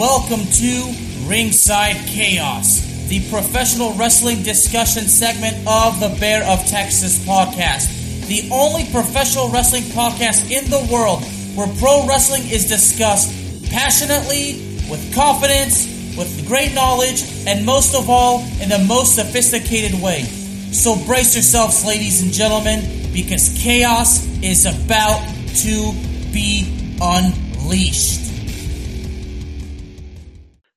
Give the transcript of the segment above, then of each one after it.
Welcome to Ringside Chaos, the professional wrestling discussion segment of the Bear of Texas podcast. The only professional wrestling podcast in the world where pro wrestling is discussed passionately, with confidence, with great knowledge, and most of all, in the most sophisticated way. So brace yourselves, ladies and gentlemen, because chaos is about to be unleashed.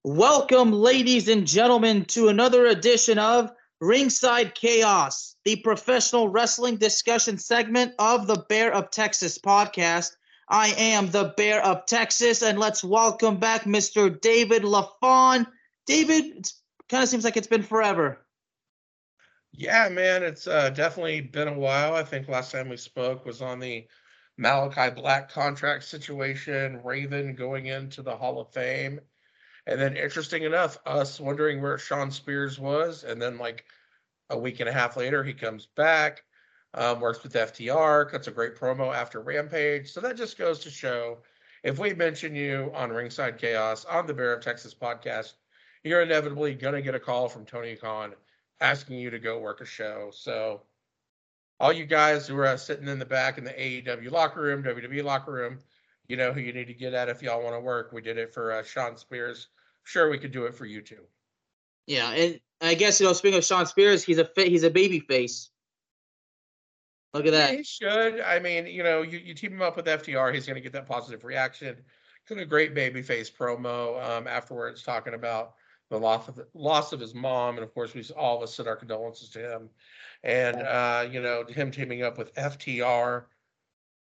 Welcome, ladies and gentlemen, to another edition of Ringside Chaos, the professional wrestling discussion segment of the Bear of Texas podcast. I am the Bear of Texas, and let's welcome back Mr. David LaFon. David, it kind of seems like it's been forever. Yeah, man, it's uh, definitely been a while. I think last time we spoke was on the Malachi Black contract situation, Raven going into the Hall of Fame. And then, interesting enough, us wondering where Shawn Spears was. And then, like a week and a half later, he comes back, um, works with FTR, cuts a great promo after Rampage. So that just goes to show if we mention you on Ringside Chaos on the Bear of Texas podcast, you're inevitably going to get a call from Tony Khan asking you to go work a show. So, all you guys who are uh, sitting in the back in the AEW locker room, WWE locker room, you know who you need to get at if y'all want to work. We did it for uh, Shawn Spears. Sure, we could do it for you too. Yeah, and I guess you know, speaking of Shawn Spears, he's a he's a baby face. Look at that. Yeah, he should. I mean, you know, you, you team him up with FTR, he's going to get that positive reaction. Did a great baby face promo um, afterwards, talking about the loss of the, loss of his mom, and of course, we all of us send our condolences to him. And uh, you know, him teaming up with FTR.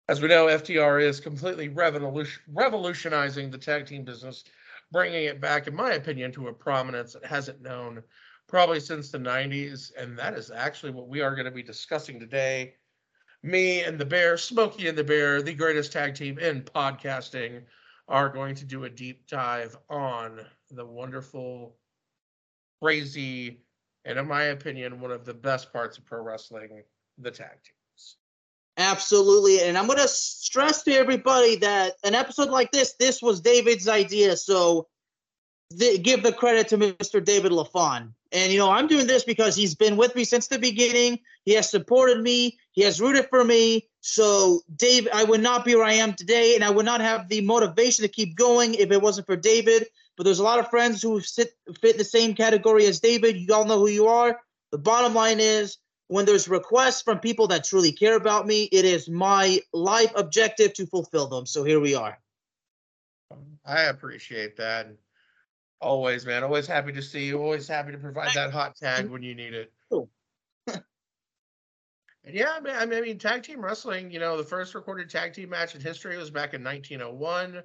As we know, FTR is completely revolution, revolutionizing the tag team business, bringing it back, in my opinion, to a prominence it hasn't known probably since the 90s. And that is actually what we are going to be discussing today. Me and the Bear, Smokey and the Bear, the greatest tag team in podcasting, are going to do a deep dive on the wonderful, crazy, and in my opinion, one of the best parts of pro wrestling, the tag teams. Absolutely. And I'm going to stress to everybody that an episode like this, this was David's idea. So th- give the credit to Mr. David LaFawn. And, you know, I'm doing this because he's been with me since the beginning. He has supported me, he has rooted for me. So, Dave, I would not be where I am today, and I would not have the motivation to keep going if it wasn't for David. But there's a lot of friends who sit, fit the same category as David. You all know who you are. The bottom line is when there's requests from people that truly care about me, it is my life objective to fulfill them. So here we are. I appreciate that. Always, man. Always happy to see you. Always happy to provide that hot tag when you need it. Cool. and yeah, I mean, I mean, tag team wrestling. You know, the first recorded tag team match in history was back in 1901.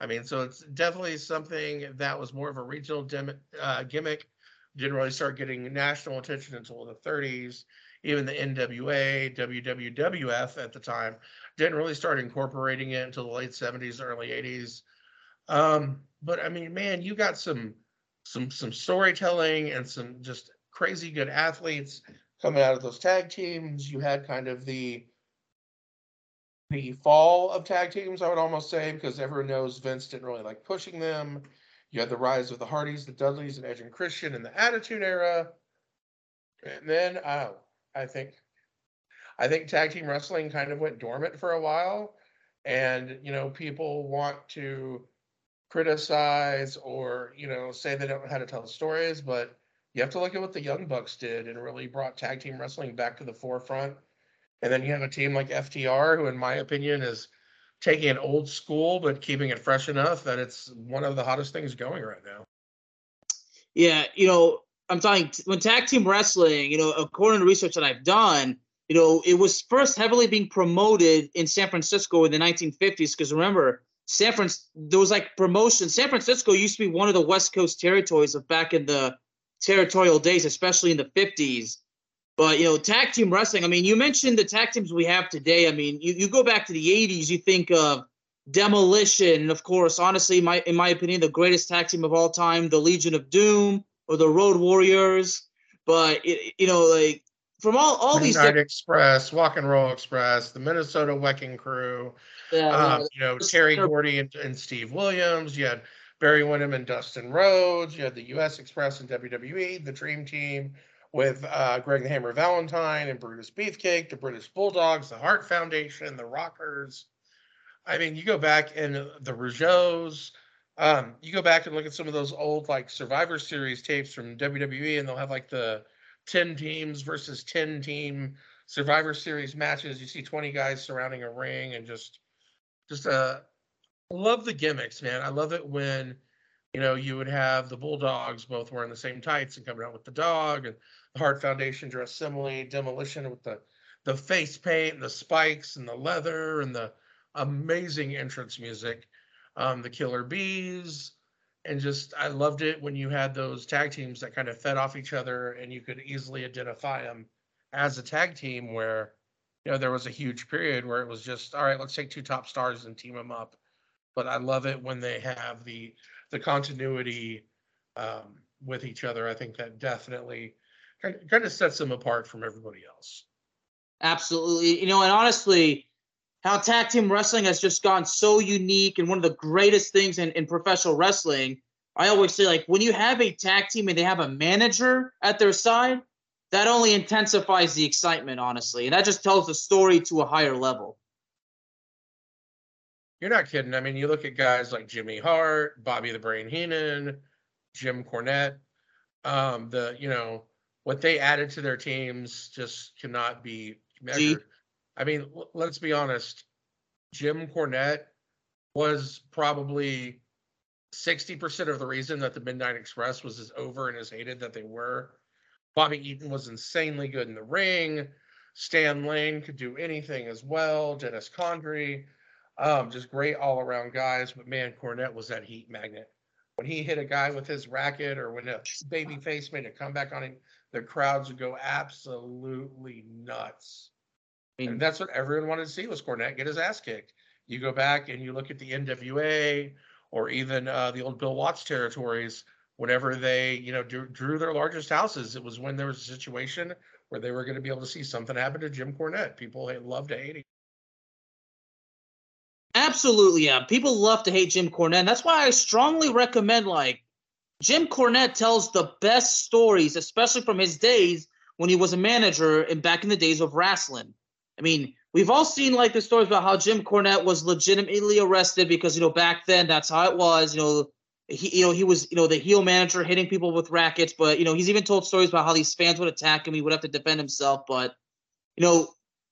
I mean, so it's definitely something that was more of a regional dim- uh, gimmick. Didn't really start getting national attention until the 30s. Even the NWA, WWF at the time didn't really start incorporating it until the late 70s, early 80s. Um, but I mean, man, you got some some some storytelling and some just crazy good athletes coming out of those tag teams. You had kind of the the fall of tag teams, I would almost say, because everyone knows Vince didn't really like pushing them. You had the rise of the Hardys, the Dudleys, and Edge and Christian in the Attitude Era. And then oh, I think I think tag team wrestling kind of went dormant for a while. And, you know, people want to criticize or you know say they don't know how to tell stories, but you have to look at what the Young Bucks did and really brought tag team wrestling back to the forefront. And then you have a team like FTR, who, in my opinion, is taking it old school but keeping it fresh enough that it's one of the hottest things going right now. Yeah, you know, I'm talking when tag team wrestling, you know, according to research that I've done, you know, it was first heavily being promoted in San Francisco in the 1950s. Because remember, San Fran, there was like promotion. San Francisco used to be one of the West Coast territories of back in the territorial days, especially in the 50s. But you know, tag team wrestling. I mean, you mentioned the tag teams we have today. I mean, you, you go back to the 80s, you think of Demolition, and of course, honestly, my in my opinion, the greatest tag team of all time, the Legion of Doom or the Road Warriors. But it, you know, like from all all Midnight these different- Express, Rock and Roll Express, the Minnesota Wrecking Crew, yeah, um, you know, Terry Gordy and, and, Steve Williams. You had Barry Windham and Dustin Rhodes. You had the U.S. Express and WWE, the Dream Team with uh, Greg the Hammer Valentine and Brutus Beefcake, the British Bulldogs, the Hart Foundation, the Rockers. I mean, you go back and the Rougeaus. Um, you go back and look at some of those old like Survivor Series tapes from WWE, and they'll have like the 10 teams versus 10 team Survivor Series matches. You see 20 guys surrounding a ring and just, just, uh, love the gimmicks, man. I love it when, you know, you would have the Bulldogs both wearing the same tights and coming out with the dog, and the Hart Foundation dress similarly, Demolition with the, the face paint and the spikes and the leather and the amazing entrance music. Um, the Killer Bees, and just I loved it when you had those tag teams that kind of fed off each other and you could easily identify them as a tag team where you know there was a huge period where it was just all right let's take two top stars and team them up but I love it when they have the the continuity um, with each other I think that definitely kind of, sets them apart from everybody else absolutely you know and honestly how tag team wrestling has just gone so unique and one of the greatest things in, in professional wrestling. I always say, like, when you have a tag team and they have a manager at their side, that only intensifies the excitement, honestly. And that just tells the story to a higher level. You're not kidding. I mean, you look at guys like Jimmy Hart, Bobby the Brain Heenan, Jim Cornette. Um, the you know what they added to their teams just cannot be measured. I mean, let's be honest. Jim Cornette was probably 60% of the reason that the Midnight Express was as over and as hated that they were. Bobby Eaton was insanely good in the ring. Stan Lane could do anything as well. Dennis Condrey, um, just great all around guys. But man, Cornette was that heat magnet. When he hit a guy with his racket or when a baby face made a comeback on him, the crowds would go absolutely nuts mean, and that's what everyone wanted to see was Cornette get his ass kicked. You go back and you look at the NWA or even uh, the old Bill Watts territories. Whenever they, you know, drew, drew their largest houses, it was when there was a situation where they were going to be able to see something happen to Jim Cornette. People loved to hate him. Absolutely, yeah. People love to hate Jim Cornette. That's why I strongly recommend like Jim Cornette tells the best stories, especially from his days when he was a manager and back in the days of wrestling. I mean, we've all seen like the stories about how Jim Cornette was legitimately arrested because you know back then that's how it was. You know, he you know he was you know the heel manager hitting people with rackets, but you know he's even told stories about how these fans would attack him. He would have to defend himself, but you know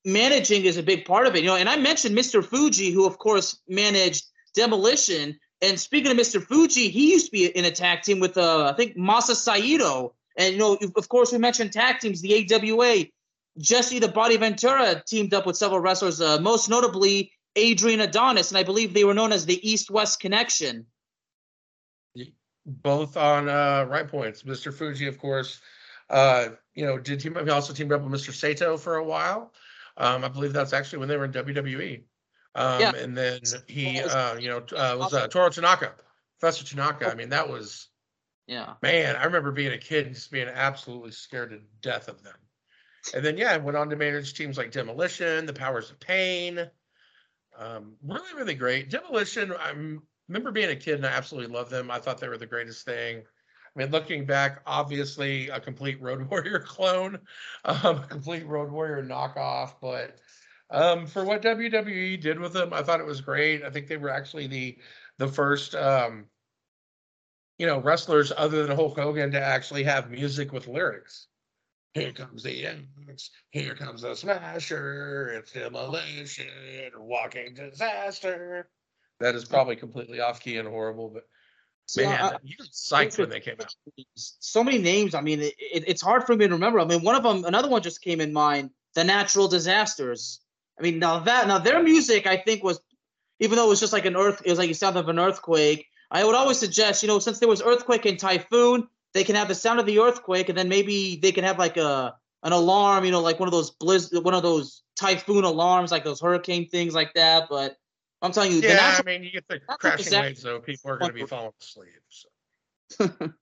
managing is a big part of it. You know, and I mentioned Mr. Fuji, who of course managed Demolition. And speaking of Mr. Fuji, he used to be in a tag team with uh, I think Masa Saito. And you know, of course, we mentioned tag teams, the AWA. Jesse the Body Ventura teamed up with several wrestlers, uh, most notably Adrian Adonis, and I believe they were known as the East West Connection. Both on uh, right points. Mr. Fuji, of course, uh, you know, did he also teamed up with Mr. Saito for a while. Um, I believe that's actually when they were in WWE. Um, yeah. And then he, uh, you know, uh, was uh, Toru Tanaka, Professor Tanaka. I mean, that was, yeah, man. I remember being a kid and just being absolutely scared to death of them. And then yeah, I went on to manage teams like Demolition, The Powers of Pain. Um, really, really great. Demolition, I remember being a kid and I absolutely loved them. I thought they were the greatest thing. I mean, looking back, obviously a complete Road Warrior clone, um, a complete Road Warrior knockoff. But um, for what WWE did with them, I thought it was great. I think they were actually the the first, um, you know, wrestlers other than Hulk Hogan to actually have music with lyrics. Here comes the X. Here comes the Smasher. It's demolition. Walking disaster. That is probably completely off key and horrible, but man, uh, you psyched when they came out. So many names. I mean, it, it, it's hard for me to remember. I mean, one of them, another one just came in mind. The natural disasters. I mean, now that now their music, I think was, even though it was just like an earth, it was like the sound of an earthquake. I would always suggest, you know, since there was earthquake and typhoon, they can have the sound of the earthquake, and then maybe they can have like a an alarm, you know, like one of those blizz, one of those typhoon alarms, like those hurricane things like that. But I'm telling you, yeah, natural, I mean, you get the crashing waves, though. People are going to be falling asleep. So.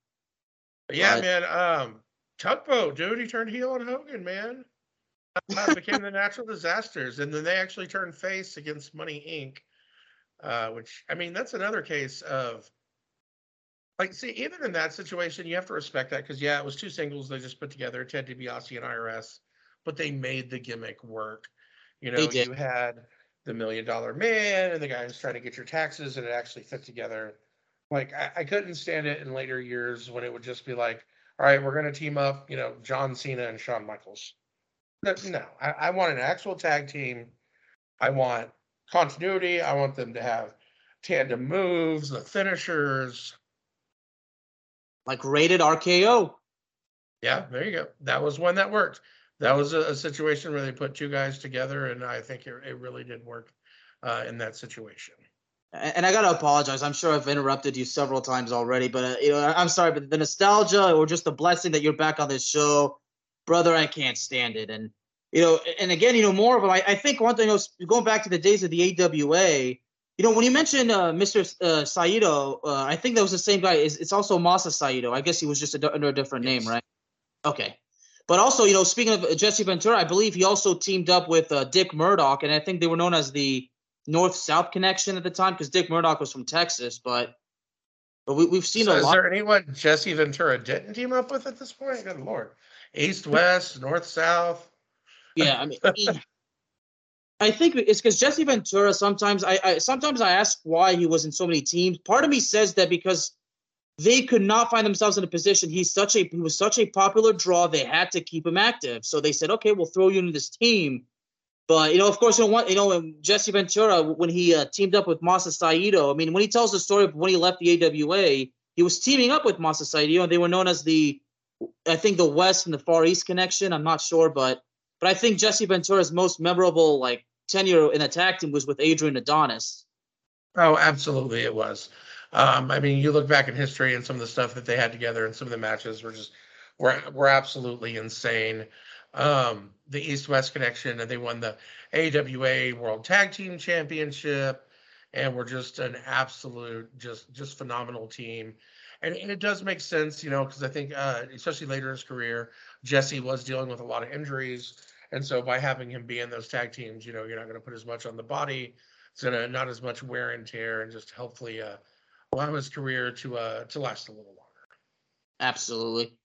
yeah, man. Um, tugboat, dude, he turned heel on Hogan, man. Uh, became the natural disasters, and then they actually turned face against Money Inc. Uh, which I mean, that's another case of like see even in that situation you have to respect that because yeah it was two singles they just put together ted DiBiase and irs but they made the gimmick work you know you had the million dollar man and the guy who's trying to get your taxes and it actually fit together like I, I couldn't stand it in later years when it would just be like all right we're going to team up you know john cena and shawn michaels no I, I want an actual tag team i want continuity i want them to have tandem moves the finishers like rated RKO. Yeah, there you go. That was one that worked. That was a, a situation where they put two guys together, and I think it, it really did work uh, in that situation. And I gotta apologize. I'm sure I've interrupted you several times already, but uh, you know, I'm sorry. But the nostalgia or just the blessing that you're back on this show, brother, I can't stand it. And you know, and again, you know, more of them. I, I think one thing, you know, going back to the days of the AWA, you know, when you mentioned uh, Mr. Uh, Saito, uh, I think that was the same guy. It's, it's also Masa Saito. I guess he was just a, under a different yes. name, right? Okay. But also, you know, speaking of Jesse Ventura, I believe he also teamed up with uh, Dick Murdoch, and I think they were known as the North South connection at the time because Dick Murdoch was from Texas. But but we, we've seen so a is lot. Is there anyone Jesse Ventura didn't team up with at this point? Good lord, East West, North South. Yeah, I mean, I think it's because Jesse Ventura. Sometimes I, I sometimes I ask why he was in so many teams. Part of me says that because they could not find themselves in a position. He's such a he was such a popular draw. They had to keep him active, so they said, "Okay, we'll throw you into this team." But you know, of course, you know what? You know, Jesse Ventura when he uh, teamed up with Masa Saito. I mean, when he tells the story of when he left the AWA, he was teaming up with Masa Saito, and they were known as the, I think, the West and the Far East connection. I'm not sure, but but I think Jesse Ventura's most memorable like tenure in a tag team was with Adrian Adonis. Oh, absolutely, it was. Um, I mean, you look back in history and some of the stuff that they had together, and some of the matches were just were were absolutely insane. Um, the East West connection, and they won the AWA World Tag Team Championship, and were just an absolute, just just phenomenal team. And, and it does make sense, you know, because I think, uh, especially later in his career, Jesse was dealing with a lot of injuries. And so by having him be in those tag teams, you know, you're not going to put as much on the body. It's to not as much wear and tear, and just hopefully uh, allow his career to uh, to last a little longer. Absolutely.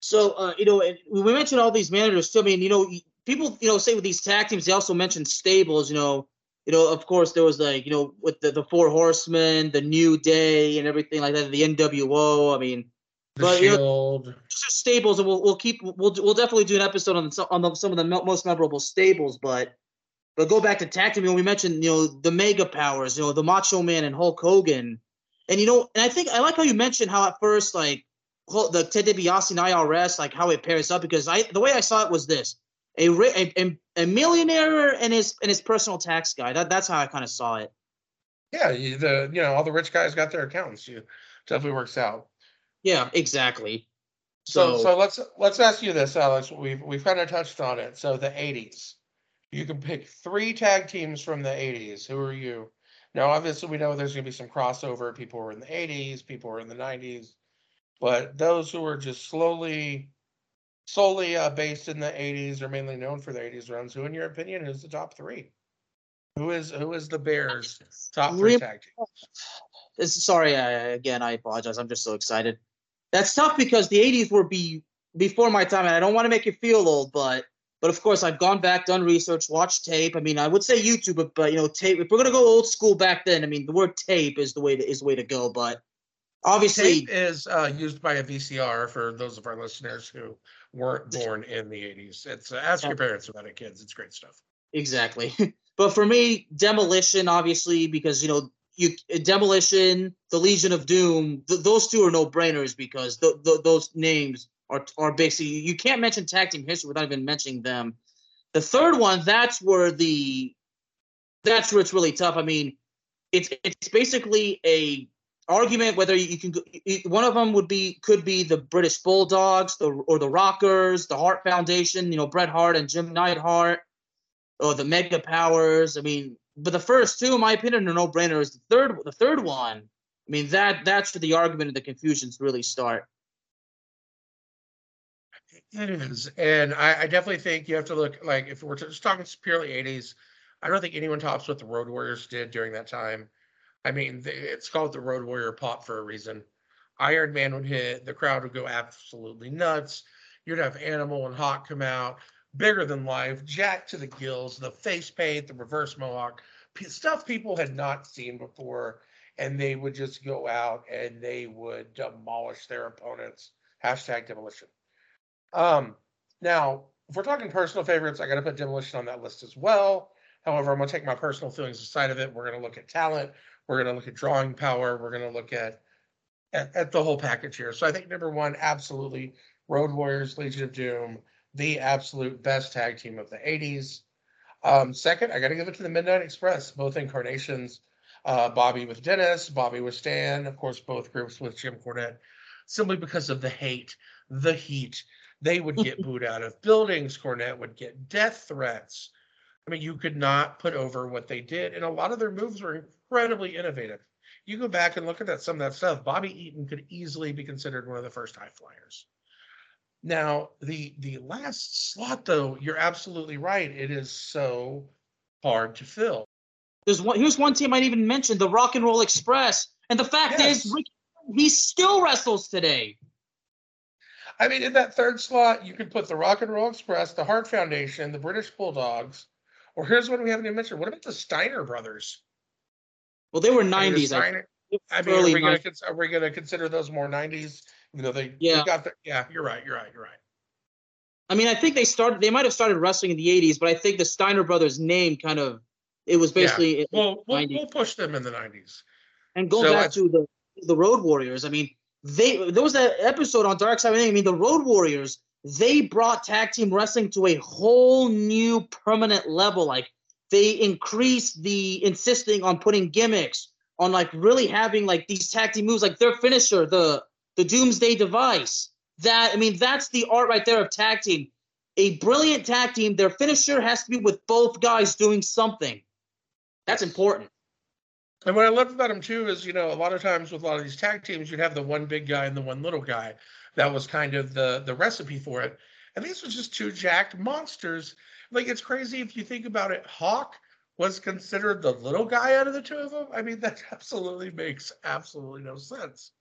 So uh, you know, we mentioned all these managers too. I mean, you know, people you know say with these tag teams, they also mentioned stables. You know, you know, of course, there was like you know with the the Four Horsemen, the New Day, and everything like that. The NWO. I mean, the but, Shield. You know, just stables, and we'll we'll keep we'll we'll definitely do an episode on the, on the, some of the most memorable stables. But but go back to tag team. You know, we mentioned you know the Mega Powers, you know the Macho Man and Hulk Hogan, and you know, and I think I like how you mentioned how at first like the Ted DiBiase and IRS, like how it pairs up because I the way I saw it was this. A, a, a millionaire and his and his personal tax guy. That that's how I kind of saw it. Yeah, the you know all the rich guys got their accountants. You definitely works out. Yeah, exactly. So, so, so let's let's ask you this, Alex. We've we've kind of touched on it. So the '80s, you can pick three tag teams from the '80s. Who are you? Now, obviously, we know there's going to be some crossover. People were in the '80s, people were in the '90s, but those who are just slowly, solely uh, based in the '80s or mainly known for the '80s runs. Who, in your opinion, is the top three? Who is who is the Bears' top three tag teams? Sorry, I, again, I apologize. I'm just so excited that's tough because the 80s were be before my time and i don't want to make you feel old but but of course i've gone back done research watched tape. I mean i would say youtube but, but you know tape if we're going to go old school back then i mean the word tape is the way to is the way to go but obviously tape is uh, used by a vcr for those of our listeners who weren't born in the 80s it's uh, ask your parents about it kids. It's great stuff. Exactly. But for me demolition obviously because you know you demolition, the Legion of Doom, th- those two are no brainers because th- th- those names are basically you can't mention tag team history without even mentioning them. The third one, that's where the that's where it's really tough. I mean, it's it's basically a argument whether you can one of them would be could be the British Bulldogs the, or the Rockers, the Hart Foundation, you know Bret Hart and Jim Neidhart, or the Mega Powers. I mean, but the first two, in my opinion, are no brainer. Is The third, the third one, I mean that that's where the argument and the confusions really start. It is, and I, I, definitely think you have to look like if we're just talking purely '80s. I don't think anyone tops what the Road Warriors did during that time. I mean, it's called the Road Warrior Pop for a reason. Iron Man would hit, the crowd would go absolutely nuts. You'd have Animal and Hawk come out, bigger than life, Jack to the gills, the face paint, the reverse mohawk, stuff people had not seen before. And they would just go out and they would demolish their opponents. Hashtag demolition. Um, now, if we're talking personal favorites, I got to put demolition on that list as well. However, I'm going to take my personal feelings aside of it. We're going to look at talent. We're going to look at drawing power. We're going to look at, at, at the whole package here. So I think number one, absolutely, Road Warriors, Legion of Doom, the absolute best tag team of the 80s. Um, second, I got to give it to the Midnight Express, both incarnations. Uh, Bobby with Dennis, Bobby with Stan, of course, both groups with Jim Cornette, simply because of the hate, the heat. They would get booed out of buildings. Cornette would get death threats. I mean, you could not put over what they did, and a lot of their moves were incredibly innovative. You go back and look at that some of that stuff. Bobby Eaton could easily be considered one of the first high flyers. Now, the the last slot, though, you're absolutely right. It is so hard to fill. There's one. Here's one team I didn't even mention: the Rock and Roll Express. And the fact yes. is, Rick, he still wrestles today. I mean, in that third slot, you could put the Rock and Roll Express, the Hart Foundation, the British Bulldogs, or here's what we haven't even mentioned. What about the Steiner brothers? Well, they were 90s. I, mean, I mean, are we, gonna, are we gonna consider those more 90s? You know, they, yeah. They got the, yeah, you're right. You're right. You're right. I mean, I think they started. They might have started wrestling in the '80s, but I think the Steiner brothers name kind of it was basically. Yeah. Well, we'll, we'll, push them in the '90s. And go so back to the the Road Warriors. I mean, they there was that episode on Dark Side. I mean, the Road Warriors they brought tag team wrestling to a whole new permanent level. Like they increased the insisting on putting gimmicks on like really having like these tag team moves, like their finisher, the the Doomsday Device. That I mean, that's the art right there of tag team. A brilliant tag team. Their finisher has to be with both guys doing something. That's important. And what I love about them too is, you know, a lot of times with a lot of these tag teams, you'd have the one big guy and the one little guy. That was kind of the the recipe for it. And these were just two jacked monsters. Like it's crazy if you think about it. Hawk was considered the little guy out of the two of them. I mean, that absolutely makes absolutely no sense.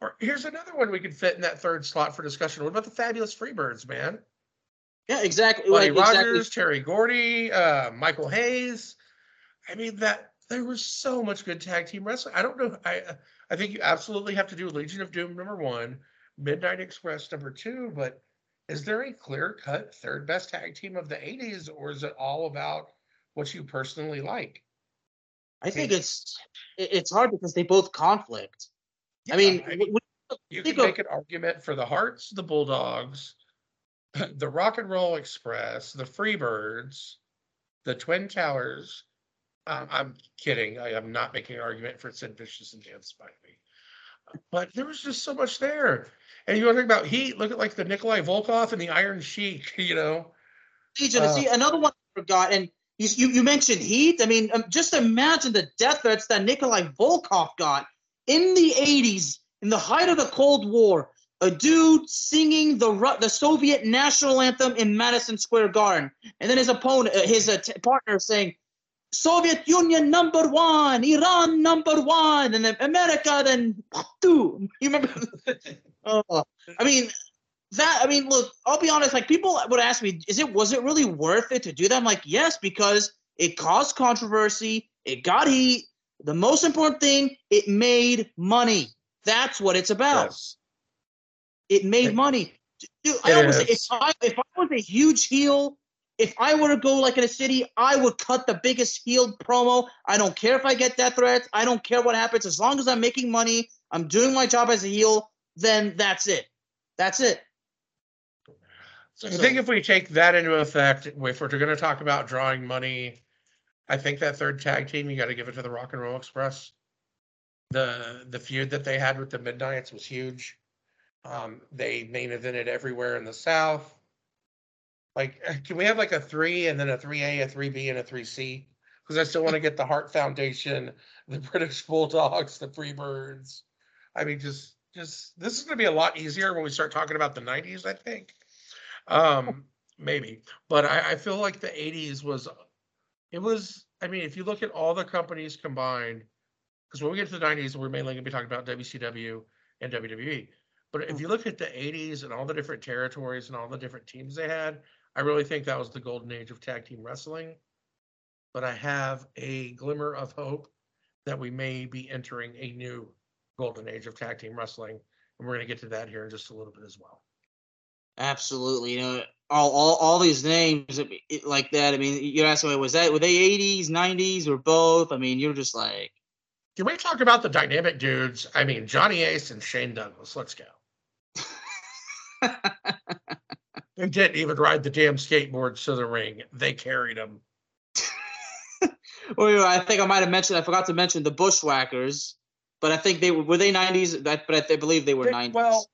Or here's another one we could fit in that third slot for discussion. What about the fabulous Freebirds, man? Yeah, exactly. Buddy like, Roberts, exactly. Terry Gordy, uh, Michael Hayes. I mean that there was so much good tag team wrestling. I don't know. I I think you absolutely have to do Legion of Doom number one, Midnight Express number two. But is there a clear cut third best tag team of the '80s, or is it all about what you personally like? I think it's it's hard because they both conflict. Yeah, I mean, I mean you can make an argument for the Harts, the Bulldogs, the Rock and Roll Express, the Freebirds, the Twin Towers. Um, I'm kidding. I am not making an argument for Sid Vicious and Dan Spivey. But there was just so much there. And you want to talk about heat? Look at like the Nikolai Volkov and the Iron Sheik, you know. Legion, uh, see, another one I forgot, and you, you, you mentioned heat. I mean, um, just imagine the death threats that Nikolai Volkov got in the 80s, in the height of the Cold War, a dude singing the the Soviet national anthem in Madison Square Garden, and then his opponent, uh, his uh, t- partner, saying, "Soviet Union number one, Iran number one, and then America then two." You remember? uh, I mean, that. I mean, look, I'll be honest. Like people would ask me, "Is it was it really worth it to do that?" I'm like, "Yes," because it caused controversy, it got heat, the most important thing, it made money. That's what it's about. Yes. It made money. Dude, I always if I if I was a huge heel, if I were to go like in a city, I would cut the biggest heel promo. I don't care if I get death threats. I don't care what happens. As long as I'm making money, I'm doing my job as a heel, then that's it. That's it. So I think if we take that into effect, if we're going to talk about drawing money I think that third tag team, you got to give it to the Rock and Roll Express. The the feud that they had with the Midnights was huge. Um, they main evented everywhere in the South. Like, can we have like a three and then a three A, a three B, and a three C? Because I still want to get the Hart Foundation, the British Bulldogs, the Freebirds. I mean, just just this is going to be a lot easier when we start talking about the '90s. I think, um, maybe, but I, I feel like the '80s was it was, I mean, if you look at all the companies combined, because when we get to the 90s, we're mainly going to be talking about WCW and WWE. But if you look at the 80s and all the different territories and all the different teams they had, I really think that was the golden age of tag team wrestling. But I have a glimmer of hope that we may be entering a new golden age of tag team wrestling. And we're going to get to that here in just a little bit as well. Absolutely. You know, all, all, all these names like that. I mean, you're asking, me, was that, were they 80s, 90s, or both? I mean, you're just like. Can we talk about the dynamic dudes? I mean, Johnny Ace and Shane Douglas. Let's go. They didn't even ride the damn skateboards to the ring. They carried them. well, I think I might have mentioned. I forgot to mention the Bushwhackers, but I think they were were they nineties. But I believe they were nineties. Well,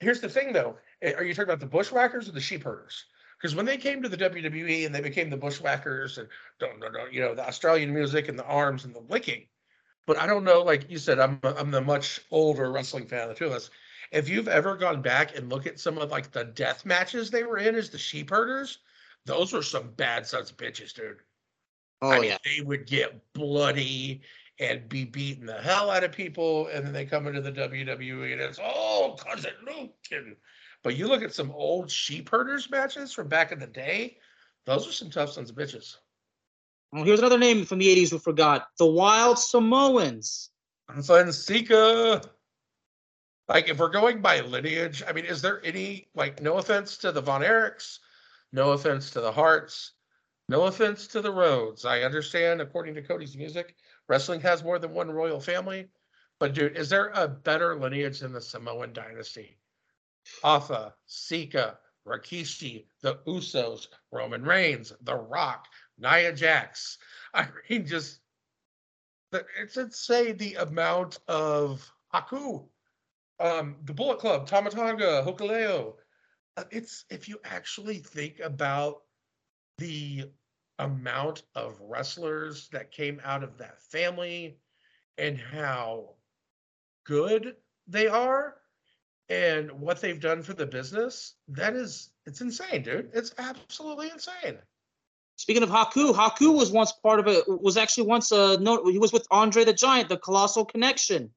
here's the thing, though. Eh, are you talking about the Bushwhackers or the Sheep Herders? Because when they came to the WWE and they became the Bushwhackers and don't, don't, don't, you know the Australian music and the arms and the licking, but I don't know. Like you said, I'm I'm the much older wrestling fan of the two of us. If you've ever gone back and look at some of like the death matches they were in as the sheep herders, those were some bad sons of bitches, dude. Oh I mean, yeah, they would get bloody and be beating the hell out of people, and then they come into the WWE and it's oh cousin Luke. but you look at some old sheep herders matches from back in the day; those are some tough sons of bitches. Well, here's another name from the '80s we forgot: the Wild Samoans. Sika. Like, if we're going by lineage, I mean, is there any like? No offense to the Von Erichs, no offense to the Harts, no offense to the Rhodes. I understand, according to Cody's music, wrestling has more than one royal family. But dude, is there a better lineage than the Samoan dynasty? Afa, Sika, Rikishi, the Usos, Roman Reigns, The Rock, Nia Jax. I mean, just it's insane the amount of Haku um, the Bullet Club, Tama Tonga, Hikuleo. Uh, it's if you actually think about the amount of wrestlers that came out of that family and how good they are and what they've done for the business, that is it's insane, dude. It's absolutely insane. Speaking of Haku, Haku was once part of it. Was actually once a uh, no. He was with Andre the Giant, the Colossal Connection.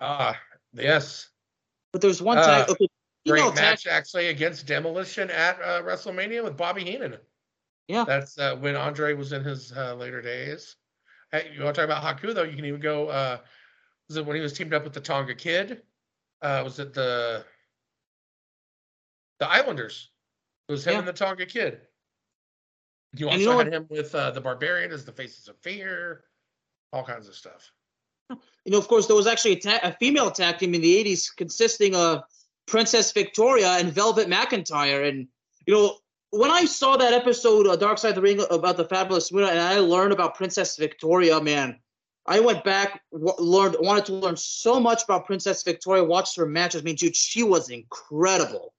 Ah, Yes. But there's one time. Uh, okay, great match actually against Demolition at uh, WrestleMania with Bobby Heenan. Yeah. That's uh, when Andre was in his uh, later days. Hey, you want to talk about Haku though? You can even go. Uh, was it when he was teamed up with the Tonga Kid? Uh, was it the the Islanders? It was him yeah. and the Tonga Kid. You also you know had what? him with uh, the Barbarian as the Faces of Fear, all kinds of stuff you know, of course, there was actually a, ta- a female tag team in the 80s consisting of Princess Victoria and Velvet McIntyre. And, you know, when I saw that episode, uh, Dark Side of the Ring, about the Fabulous Moolah, and I learned about Princess Victoria, man, I went back, w- learned, wanted to learn so much about Princess Victoria, watched her matches. I mean, dude, she was incredible.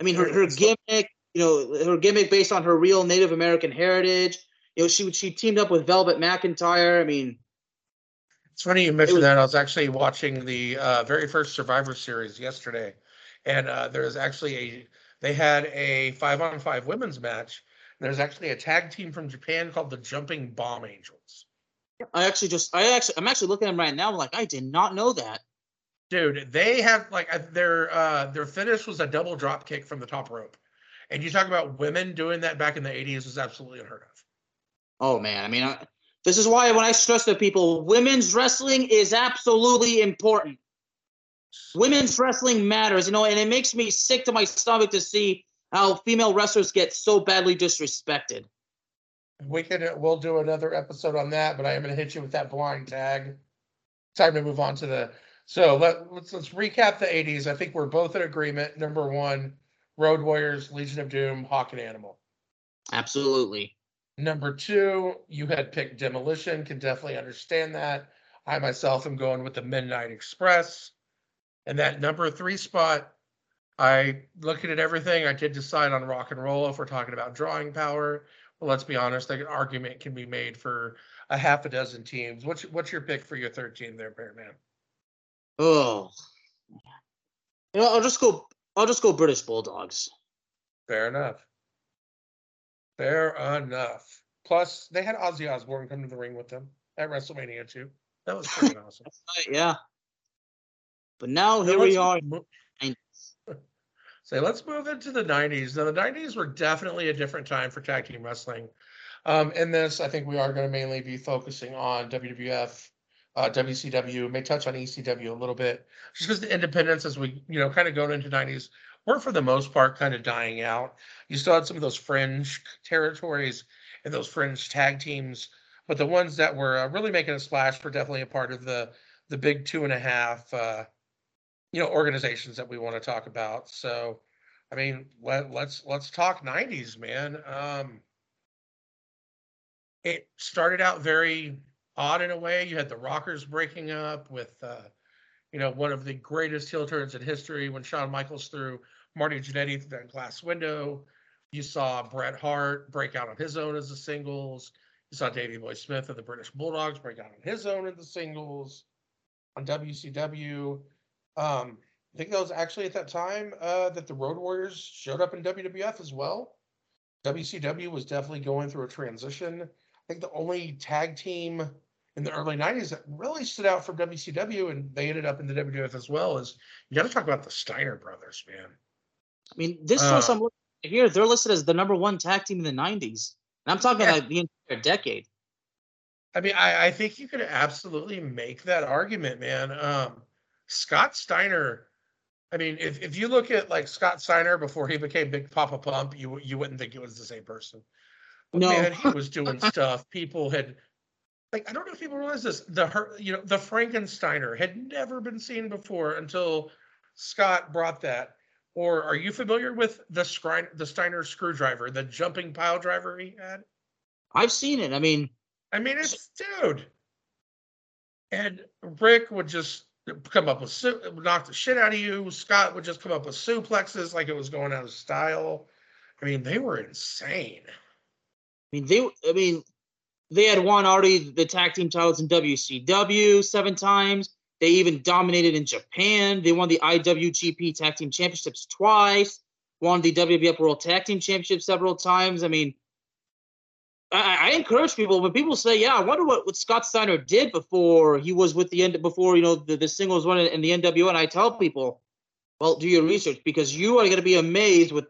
I mean, her, her gimmick, you know, her gimmick based on her real Native American heritage. You know, she she teamed up with Velvet McIntyre. I mean, it's funny you mentioned that. I was actually watching the uh, very first Survivor Series yesterday, and uh, there's actually a they had a five on five women's match. There's actually a tag team from Japan called the Jumping Bomb Angels. I actually just I actually I'm actually looking at them right now. I'm like I did not know that. Dude, they have like their uh their finish was a double drop kick from the top rope. And you talk about women doing that back in the 80s was absolutely unheard of. Oh man, I mean, I, this is why when I stress to people, women's wrestling is absolutely important. Women's wrestling matters, you know, and it makes me sick to my stomach to see how female wrestlers get so badly disrespected. We can uh, we'll do another episode on that, but I am going to hit you with that blind tag. Time to move on to the so let, let's let's recap the 80s. I think we're both in agreement. Number one, Road Warriors, Legion of Doom, Hawk and Animal. Absolutely. Number two, you had picked Demolition, can definitely understand that. I myself am going with the Midnight Express. And that number three spot, I looking at everything, I did decide on rock and roll if we're talking about drawing power. Well, let's be honest, like an argument can be made for a half a dozen teams. What's what's your pick for your third team there, Bear Man? Oh, you know, I'll just go. I'll just go British Bulldogs. Fair enough. Fair enough. Plus, they had Ozzy Osbourne come to the ring with them at WrestleMania too. That was pretty awesome. yeah. But now here we are. Say, let's move into the 90s. Now, the 90s were definitely a different time for tag team wrestling. Um, in this, I think we are going to mainly be focusing on WWF, uh, WCW, may touch on ECW a little bit, just because the independents, as we you know kind of going into 90s, were for the most part kind of dying out. You still had some of those fringe territories and those fringe tag teams, but the ones that were uh, really making a splash were definitely a part of the the big two and a half, uh, you know, organizations that we want to talk about. So, I mean, let, let's let's talk 90s, man. Um, it started out very odd in a way. You had the Rockers breaking up with, uh, you know, one of the greatest heel turns in history when Shawn Michaels threw Marty Jannetty through that glass window. You saw Bret Hart break out on his own as the singles. You saw Davey Boy Smith of the British Bulldogs break out on his own in the singles on WCW. Um, I think that was actually at that time uh, that the Road Warriors showed up in WWF as well. WCW was definitely going through a transition. I think the only tag team in the early 90s that really stood out for WCW and they ended up in the WWF as well is you got to talk about the Steiner brothers, man. I mean, this uh, source I'm looking here, they're listed as the number one tag team in the 90s. And I'm talking yeah. like the entire decade. I mean, I, I think you could absolutely make that argument, man. Um, Scott Steiner, I mean, if, if you look at like Scott Steiner before he became Big Papa Pump, you you wouldn't think it was the same person. No, man, he was doing stuff. People had like I don't know if people realize this. The her, you know, the Frankensteiner had never been seen before until Scott brought that. Or are you familiar with the the Steiner screwdriver, the jumping pile driver he had? I've seen it. I mean, I mean, it's dude. And Rick would just come up with knock the shit out of you. Scott would just come up with suplexes like it was going out of style. I mean, they were insane I mean, they. I mean, they had won already the tag team titles in WCW seven times. They even dominated in Japan. They won the IWGP Tag Team Championships twice. Won the WWF World Tag Team Championship several times. I mean, I, I, encourage people when people say, "Yeah, I wonder what, what Scott Steiner did before he was with the end before you know the, the singles run in the NWO." And I tell people, "Well, do your research because you are going to be amazed with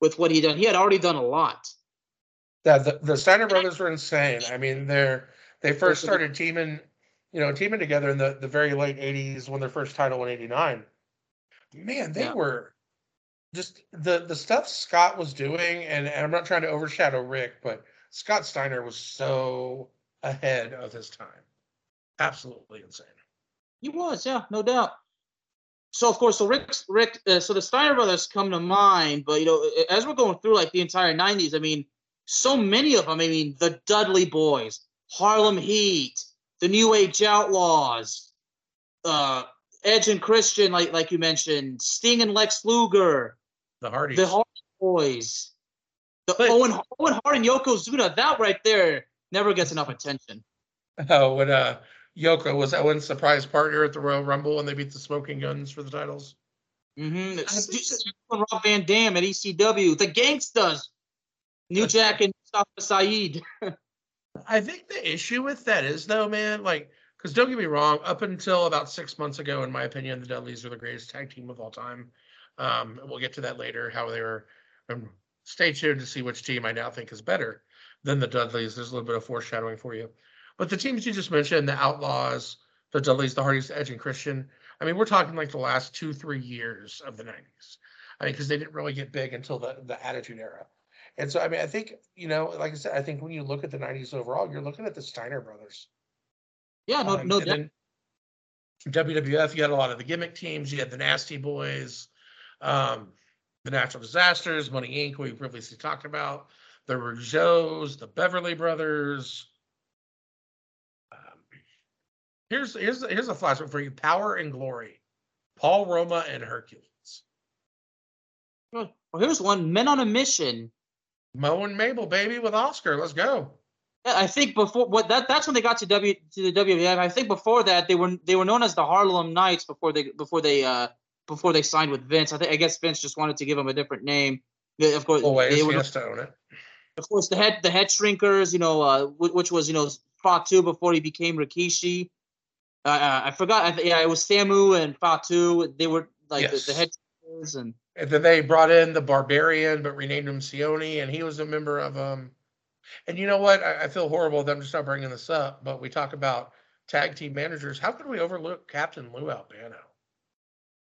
with what he done. He had already done a lot." Yeah, the, the Steiner brothers were insane. I mean, they're they first started teaming, you know, teaming together in the, the very late '80s when their first title in '89. Man, they yeah. were just the the stuff Scott was doing, and, and I'm not trying to overshadow Rick, but Scott Steiner was so ahead of his time. Absolutely insane. He was, yeah, no doubt. So of course, so Rick, Rick, uh, so the Steiner brothers come to mind, but you know, as we're going through like the entire '90s, I mean, so many of them. I mean, the Dudley Boys, Harlem Heat, the New Age Outlaws, uh, Edge and Christian, like like you mentioned, Sting and Lex Luger, the Hardys, the Hardy Boys, the but, Owen Owen Hart and Yokozuna. That right there never gets enough attention. Oh, when uh, Yoko was Owen's surprise partner at the Royal Rumble when they beat the Smoking Gunns for the titles. Mm-hmm. Rob Van Dam at ECW, the Gangstas New Jack and Mustafa Saeed. I think the issue with that is though, man, like, because don't get me wrong, up until about six months ago, in my opinion, the Dudleys are the greatest tag team of all time. Um, we'll get to that later, how they were. Um, stay tuned to see which team I now think is better than the Dudleys. There's a little bit of foreshadowing for you. But the teams you just mentioned, the Outlaws, the Dudleys, the Hardys, Edge, and Christian, I mean, we're talking like the last two, three years of the 90s. I mean, because they didn't really get big until the, the Attitude Era. And so, I mean, I think, you know, like I said, I think when you look at the 90s overall, you're looking at the Steiner brothers. Yeah, no, um, no. Then WWF, you had a lot of the gimmick teams. You had the Nasty Boys, um, the Natural Disasters, Money Inc., we previously talked about, the Rougeaus, the Beverly Brothers. Um, here's here's here's a flashback for you: Power and Glory, Paul Roma and Hercules. Well, here's one: Men on a Mission, Mo and Mabel, baby, with Oscar. Let's go. I think before what that that's when they got to W to the WWF. I think before that they were they were known as the Harlem Knights before they before they uh before they signed with Vince. I think I guess Vince just wanted to give them a different name. Of course, Always, they were, he has to own it. Of course, the head the head shrinkers, you know, uh, which was you know Fatu before he became Rikishi. uh, I forgot. yeah, it was Samu and Fatu. They were like yes. the, the head and and then they brought in the Barbarian, but renamed him Sione, and he was a member of um. And you know what? I, I feel horrible that I'm just not bringing this up, but we talk about tag team managers. How could we overlook Captain Lou Albano?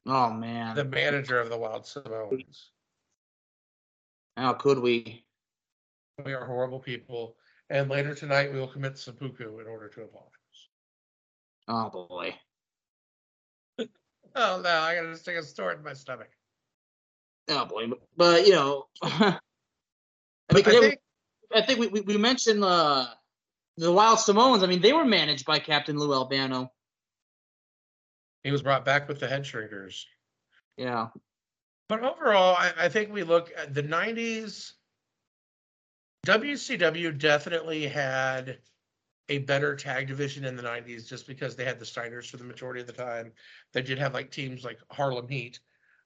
Oh man, the manager of the Wild Samoans. How could we? We are horrible people, and later tonight we will commit seppuku in order to apologize. Oh boy. oh no, I gotta stick a sword in my stomach. Oh boy, but, but you know, I, mean, I think, I think we, we, we mentioned uh, the Wild Samoans. I mean, they were managed by Captain Lou Albano. He was brought back with the head shrinkers. Yeah. But overall, I, I think we look at the 90s. WCW definitely had a better tag division in the 90s just because they had the Steiners for the majority of the time. They did have like teams like Harlem Heat.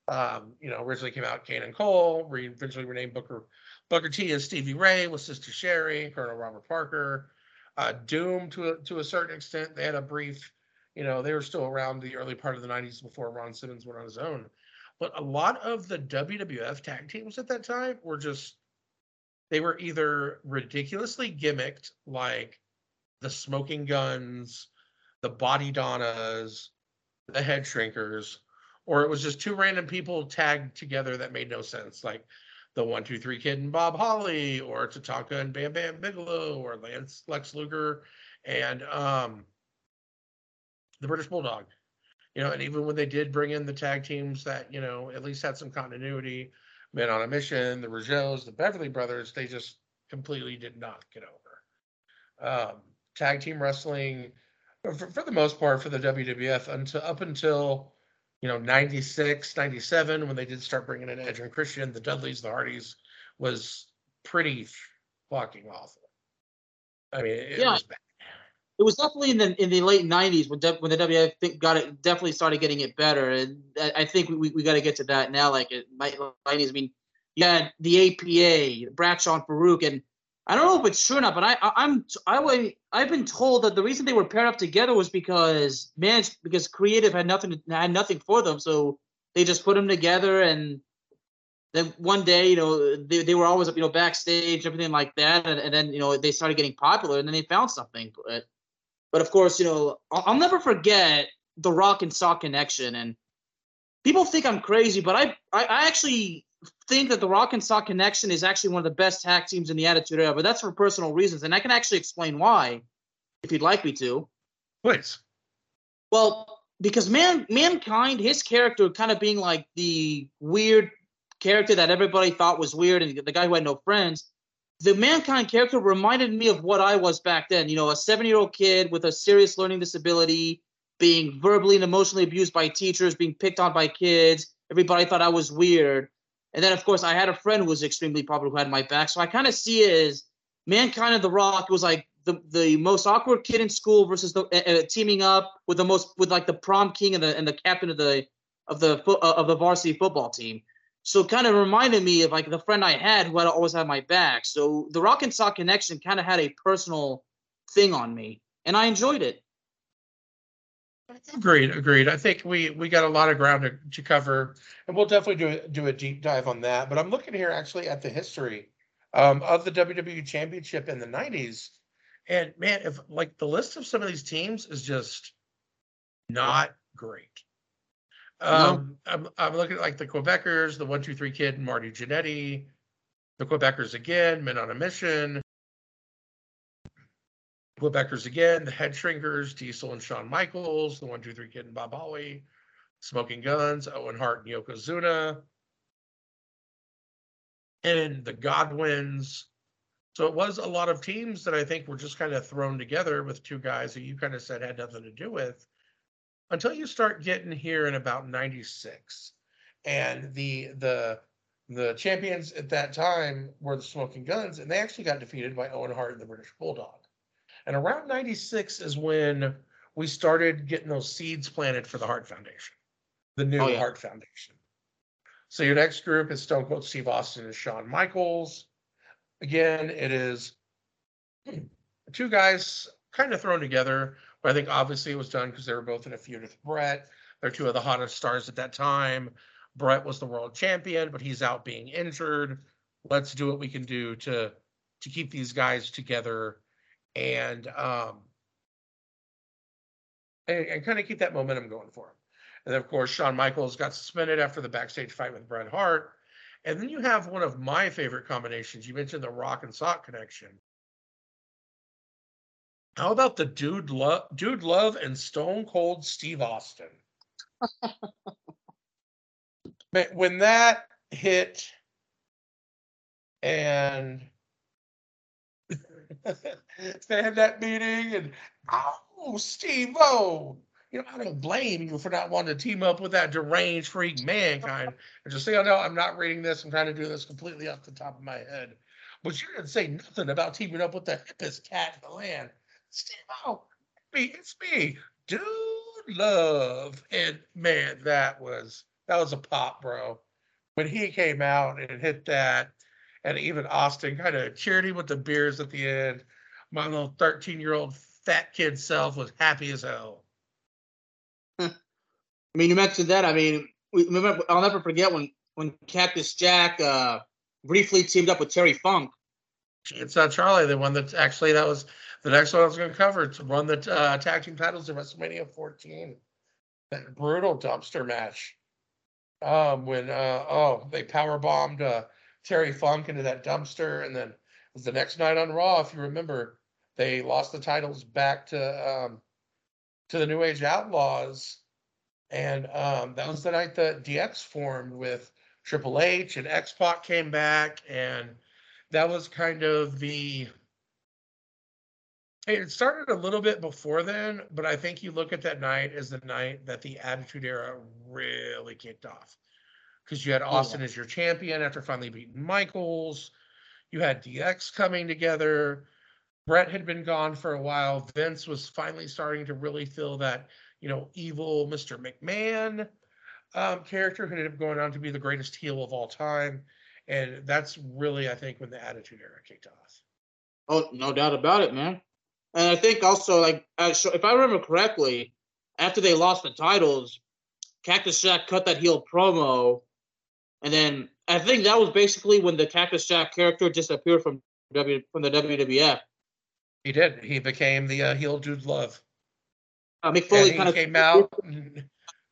Um, you know, originally came out Kane and Kole, re- eventually renamed Booker Booker T as Stevie Ray with Sister Sherri, Colonel Robert Parker. Uh, Doom to a, to a certain extent. They had a brief, you know, they were still around the early part of the 90s before Ron Simmons went on his own. But a lot of the WWF tag teams at that time were just, they were either ridiculously gimmicked, like the Smoking Gunns, the Bodydonnas, the Head Shrinkers, or it was just two random people tagged together that made no sense, like the One Two Three Kid and Bob Holly, or Tatanka and Bam Bam Bigelow, or Lance Lex Luger, and um, the British Bulldog. You know, and even when they did bring in the tag teams that you know at least had some continuity, Men on a Mission, the Rougeaus, the Beverly Brothers, they just completely did not get over. Um, tag team wrestling, for, for the most part, for the WWF until up until you know 96, 97 when they did start bringing in Edge and Christian, the Dudleys, the Hardys was pretty fucking awful. I mean, it, yeah. was bad. It was definitely in the in the late '90s when when the WWF got it definitely started getting it better, and I, I think we, we got to get to that now. Like it, '90s, I mean, you had the APA, Bradshaw and Faarooq, and I don't know if it's true or not, but I, I am I I've been told that the reason they were paired up together was because man because creative had nothing had nothing for them, so they just put them together and then one day you know they, they were always you know backstage everything like that. And, and then you know they started getting popular and then they found something. But but of course you know I'll, I'll never forget the Rock and Sock connection. And people think I'm crazy but I I, I actually think that the Rock and Sock Connection is actually one of the best tag teams in the Attitude Era, but that's for personal reasons, and I can actually explain why, if you'd like me to. Please. Well, because man, mankind, his character kind of being like the weird character that everybody thought was weird, and the guy who had no friends. The mankind character reminded me of what I was back then. You know, a seven-year-old kid with a serious learning disability, being verbally and emotionally abused by teachers, being picked on by kids. Everybody thought I was weird and then, of course, I had a friend who was extremely popular who had my back. So I kind of see it as Mankind of the Rock was like the, the most awkward kid in school versus the uh, teaming up with the most with like the prom king and the and the captain of the of the uh, of the varsity football team. So it kind of reminded me of like the friend I had who had always had my back. So the Rock and Sock connection kind of had a personal thing on me, and I enjoyed it. Agreed, agreed. I think we we got a lot of ground to, to cover, and we'll definitely do a, do a deep dive on that. But I'm looking here actually at the history um, of the WWE Championship in the '90s, and man, if like the list of some of these teams is just not great. Um, no. I'm I'm looking at like the Quebecers, the One Two Three Kid, Marty Jannetty, the Quebecers again, Men on a Mission, Quebecers again, the Head Shrinkers, Diesel and Shawn Michaels, the One Two Three Kid and Bob Holly, Smoking Gunns, Owen Hart and Yokozuna, and the Godwins. So it was a lot of teams that I think were just kind of thrown together with two guys that you kind of said had nothing to do with until you start getting here in about 96 and the the the champions at that time were the smoking gunns and they actually got defeated by owen hart and the british bulldog and around 96 is when we started getting those seeds planted for the Hart Foundation, the new oh, yeah. Hart Foundation. So your next group is Stone Cold Steve Austin and Shawn Michaels. Again, it is two guys kind of thrown together But I think obviously it was done because they were both in a feud with Bret. They're two of the hottest stars at that time. Bret was the world champion, but he's out being injured. Let's do what we can do to to keep these guys together and um and, and kind of keep that momentum going for him. And then, of course, Shawn Michaels got suspended after the backstage fight with Bret Hart. And then you have one of my favorite combinations. You mentioned the Rock and Sock connection. How about the Dude Love, Dude Love and Stone Cold Steve Austin? when that hit, and they had that meeting, and oh, Steve O, you know, I don't blame you for not wanting to team up with that deranged freak mankind. And just say, oh no, I'm not reading this. I'm trying to do this completely off the top of my head. But you didn't say nothing about teaming up with the hippest cat in the land. Steve O, it's me, dude love. And man, that was that was a pop, bro. When he came out and hit that, and even Austin kind of cheered him with the beers at the end. My little 13 year old fat kid self was happy as hell. I mean, you mentioned that. I mean, we, remember, I'll never forget when when Cactus Jack uh, briefly teamed up with Terry Funk. It's not Charlie, the one that actually that was the next one I was going to cover to run the uh, tag team titles in WrestleMania 14. That brutal dumpster match. Um, when uh, oh they power bombed uh, Terry Funk into that dumpster, and then the next night on Raw. If you remember, they lost the titles back to um, to the New Age Outlaws and um, that was the night that DX formed with Triple H and X Pac came back, and that was kind of the. It started a little bit before then, but I think you look at that night as the night that the Attitude Era really kicked off. Because you had Austin oh, yeah. as your champion after finally beating Michaels. You had DX coming together. Bret had been gone for a while. Vince was finally starting to really feel that you know, evil Mr. McMahon um, character who ended up going on to be the greatest heel of all time. And that's really, I think, when the Attitude Era kicked off. Oh, no doubt about it, man. And I think also, like, if I remember correctly, after they lost the titles, Cactus Jack cut that heel promo, and then I think that was basically when the Cactus Jack character disappeared from W from the WWF. He did. He became the uh, heel dude love. Uh, Mick Foley kind of came out, and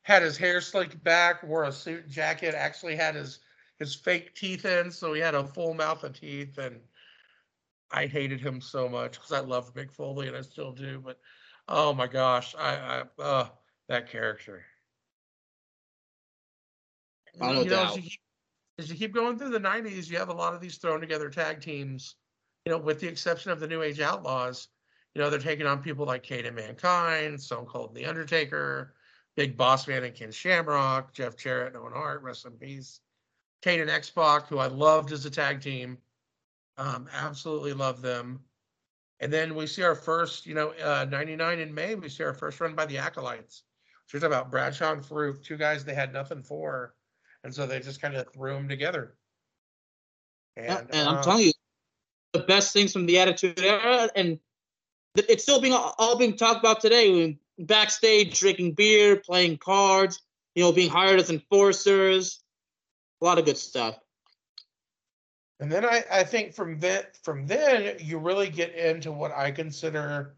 had his hair slicked back, wore a suit jacket, actually had his his fake teeth in, so he had a full mouth of teeth, and I hated him so much because I loved Mick Foley and I still do. But oh my gosh, I, I uh, that character. You doubt. Know, as, you keep, as you keep going through the '90s, you have a lot of these thrown together tag teams. You know, with the exception of the New Age Outlaws, you know, they're taking on people like Kane and Mankind, Stone Cold and The Undertaker, Big Boss Man and Ken Shamrock, Jeff Jarrett, Owen Hart, rest in peace. Kane and X Pac, who I loved as a tag team. Um, absolutely love them. And then we see our first, you know, uh, 99 in May, we see our first run by the Acolytes. So you're talking about Bradshaw and Faarooq, two guys they had nothing for. And so they just kind of threw them together. And, and I'm uh, telling you, the best things from the Attitude Era, and it's still being all being talked about today. Backstage, drinking beer, playing cards, you know, being hired as enforcers. A lot of good stuff. And then I, I think from then from then you really get into what I consider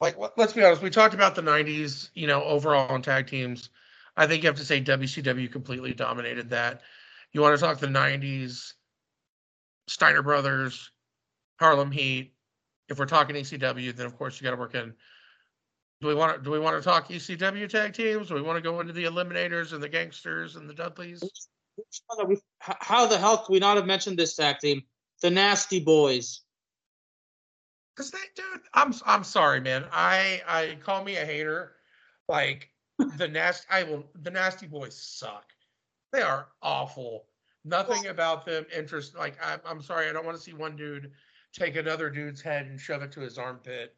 like let's be honest, we talked about the 90s, you know, overall in tag teams. I think you have to say WCW completely dominated that. You want to talk the 90s, Steiner Brothers, Harlem Heat, if we're talking ECW, then of course you got to work in. Do we want to do we want to talk ECW tag teams? Do we want to go into the Eliminators and the Gangsters and the Dudleys? How the hell could we not have mentioned this tag team, the Nasty Boys? Because they, dude, I'm I'm sorry, man. I I call me a hater. Like the nasty, I will. The Nasty Boys suck. They are awful. Nothing about them interest. Like I'm, I'm sorry, I don't want to see one dude take another dude's head and shove it to his armpit.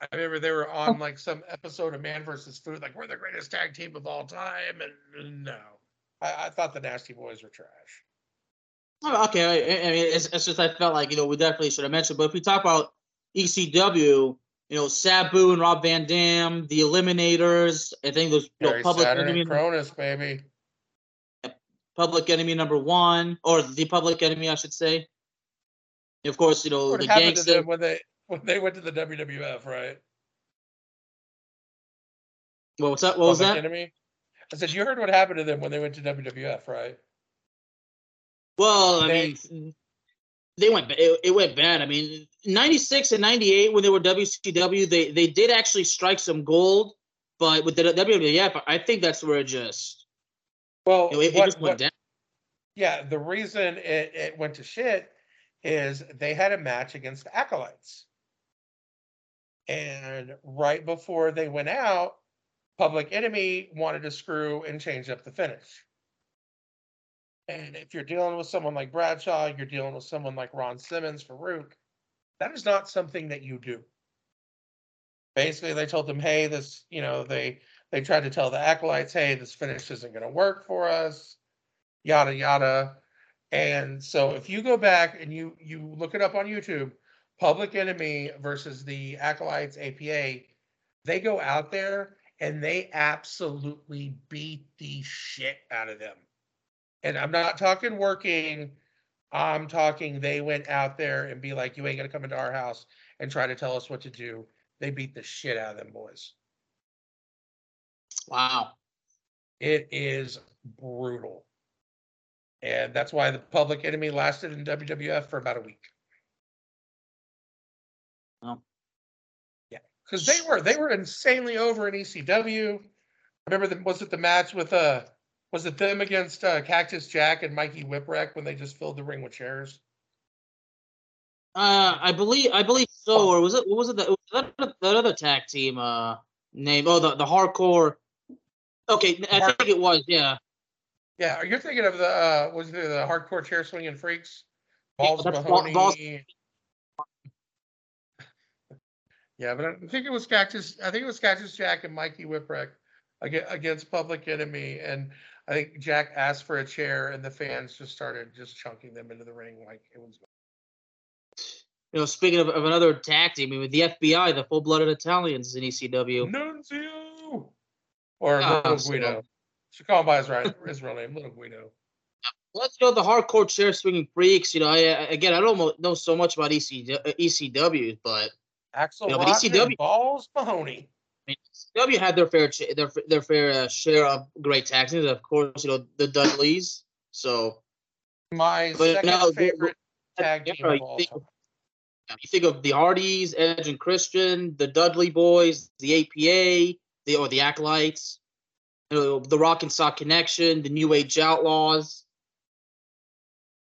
I remember they were on oh. like some episode of Man versus Food, like we're the greatest tag team of all time, and no, I, I thought the Nasty Boys were trash. Oh, okay, I, I mean, it's, it's, just I felt like you know we definitely should have mentioned, but if we talk about ECW, you know, Sabu and Rob Van Dam, the Eliminators. I think those you know, public Saturn enemy, Kronus, baby. public enemy number one, or the public enemy, I should say. Of course, you know What the happened to gangster. them when they when they went to the WWF, right? What was that? What was Public that? Enemy. I said you heard what happened to them when they went to WWF, right? Well, I They- mean, they went. It, it went bad. I mean, '96 and '98 when they were WCW, they they did actually strike some gold, but with the WWF, I think that's where it just Well, it, it what- just went what- down. yeah, the reason it, it went to shit is they had a match against the Acolytes. And right before they went out, Public Enemy wanted to screw and change up the finish. And if you're dealing with someone like Bradshaw, you're dealing with someone like Ron Simmons, Faarooq, that is not something that you do. Basically, they told them, hey, this, you know, they they tried to tell the acolytes, hey, this finish isn't going to work for us yada yada. And so if you go back and you you look it up on YouTube, Public Enemy versus the Acolytes APA, they go out there and they absolutely beat the shit out of them. And I'm not talking working. I'm talking they went out there and be like, you ain't gonna come into our house and try to tell us what to do. They beat the shit out of them boys. Wow. It is brutal. And that's why the public enemy lasted in WWF for about a week. Oh. Yeah. Because they were they were insanely over in ECW. Remember the was it the match with uh was it them against uh, Cactus Jack and Mikey Whipwreck when they just filled the ring with chairs? Uh, I believe I believe so. Or was it? What was it? That, was that, that other tag team uh name? Oh, the the hardcore. Okay, I Hard- think it was. Yeah. Yeah, are you're thinking of the uh was it the hardcore chair swinging freaks? Balls Bal- Mahoney. Balls- Yeah, but I think it was Cactus. I think it was Cactus Jack and Mikey Whipwreck aga- against Public Enemy, and I think Jack asked for a chair, and the fans just started just chunking them into the ring like it was. You know, speaking of, of another tag team, I mean, with the FBI, the full-blooded Italians in ECW. Nunzio or Ah, Little Guido. Should call him by his right his real name, Little Guido. Let's go the hardcore chair swinging freaks. You know, I, again, I don't know so much about EC, ECW, but Axl Yeah, but Rotten and ECW Balls Mahoney. I mean, ECW had their fair ch- their their fair uh, share of great tag teams. Of course, you know the Dudleys. So My second no, the- favorite tag team of you all think- time. you think of the Hardys, Edge and Christian, the Dudley Boys, the APA, the or the Acolytes, you know, the Rock and Sock Connection, the New Age Outlaws.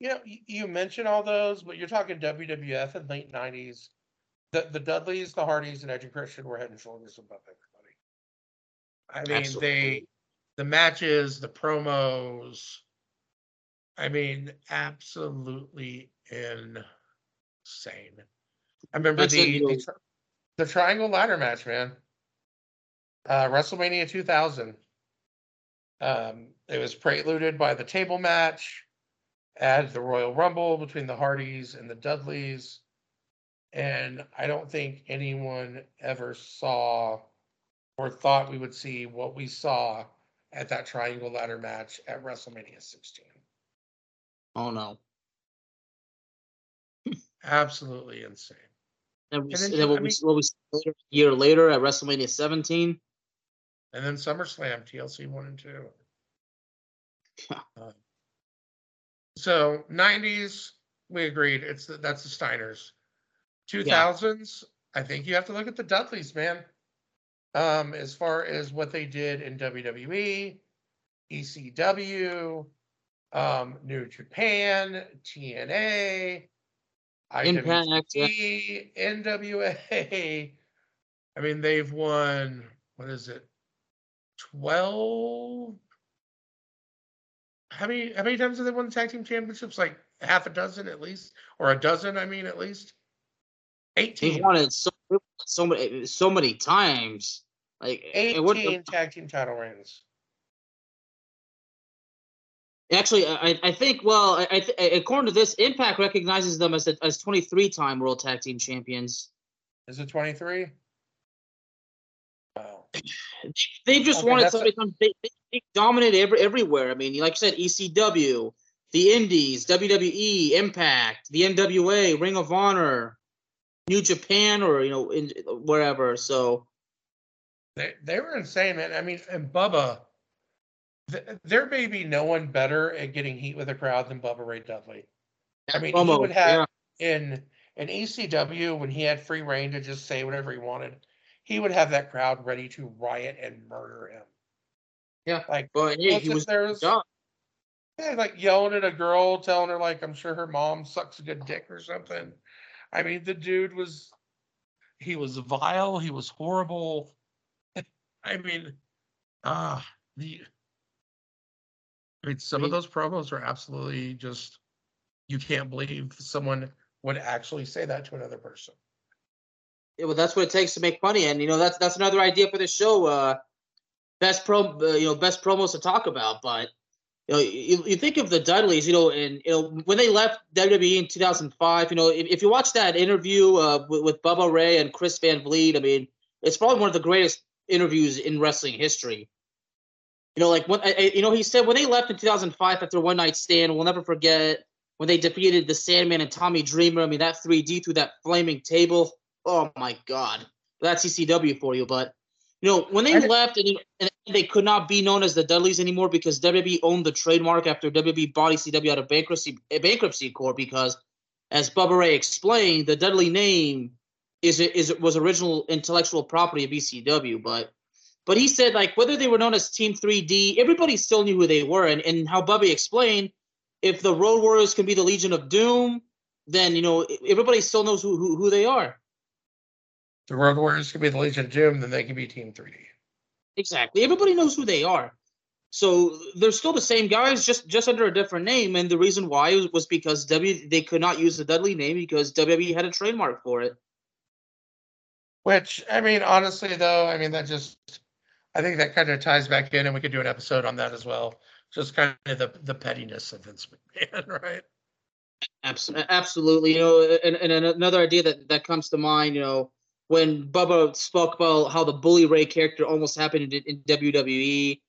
You know, you, mentioned all those, but you're talking WWF in late '90s. The the Dudleys, the Hardys, and Edge and Christian were head and shoulders above everybody. I mean, they the matches, the promos. I mean, absolutely insane. I remember That's the the, the triangle ladder match, man. Uh, WrestleMania 2000. Um, it was preluded by the table match at the Royal Rumble between the Hardys and the Dudleys. And I don't think anyone ever saw or thought we would see what we saw at that triangle ladder match at WrestleMania 16. Oh no! Absolutely insane. And, we, And then and then what, I we, what we saw later, a year later at WrestleMania 17. And then SummerSlam, TLC 1 and 2. Uh, so 90s, we agreed. It's the, that's the Steiners. 2000s, I think you have to look at the Dudleys, man. Um, as far as what they did in WWE, ECW, um, New Japan, TNA, Impact, yeah. NWA. I mean, they've won what is it? Twelve. How many? How many times have they won the tag team championships? Like half a dozen at least, or a dozen? I mean, at least. They've won it so so many so many times. Like and what- Eighteen tag team title reigns. Actually, I, I think well, I, I th- according to this, Impact recognizes them as a, as 23 time World Tag Team Champions. Is it twenty three? Wow. They just okay, wanted somebody to come. They, they dominate every, everywhere. I mean, like you said, ECW, the Indies, WWE, Impact, the NWA, Ring of Honor, New Japan, or you know, in, wherever. So they they were insane, man. I mean, and Bubba, th- there may be no one better at getting heat with a crowd than Bubba Ray Dudley. I mean, Almost, he would have yeah. in in ECW when he had free reign to just say whatever he wanted. He would have that crowd ready to riot and murder him. Yeah, like but yeah, he was there's yeah, like yelling at a girl, telling her like I'm sure her mom sucks a good dick or something. I mean, the dude was he was vile, he was horrible. I mean, ah, uh, the I mean, some I mean, of those promos are absolutely just you can't believe someone would actually say that to another person. Yeah, well, that's what it takes to make money, and you know that's that's another idea for the show. Uh, best pro, uh, you know, best promos to talk about. But you know, you, you think of the Dudleys, you know, and you know when they left WWE in 2005. You know, if, if you watch that interview uh, with, with Bubba Ray and Chris Van Vliet, I mean, it's probably one of the greatest interviews in wrestling history. You know, like when you know he said when they left in 2005 after one night stand, we'll never forget when they defeated the Sandman and Tommy Dreamer. I mean, that 3D through that flaming table. Oh my God, that's ECW for you. But you know, when they left and, and, they could not be known as the Dudleys anymore because WWE owned the trademark after WWE bought ECW out of bankruptcy eh, bankruptcy court because, as Bubba Ray explained, the Dudley name is is was original intellectual property of ECW, but but he said like whether they were known as Team 3D, everybody still knew who they were, and and how Bubby explained, if the Road Warriors can be the Legion of Doom, then you know everybody still knows who who, who they are. The Road Warriors can be the Legion of Doom, then they can be Team 3D. Exactly, everybody knows who they are. So they're still the same guys, just just under a different name, and the reason why was, was because W they could not use the Dudley name because WWE had a trademark for it. Which I mean, honestly, though, I mean that just I think that kind of ties back in, and we could do an episode on that as well. Just kind of the the pettiness of Vince McMahon, right? Absolutely, you know, and, and another idea that that comes to mind, you know, when Bubba spoke about how the Bully Ray character almost happened in, in WWE,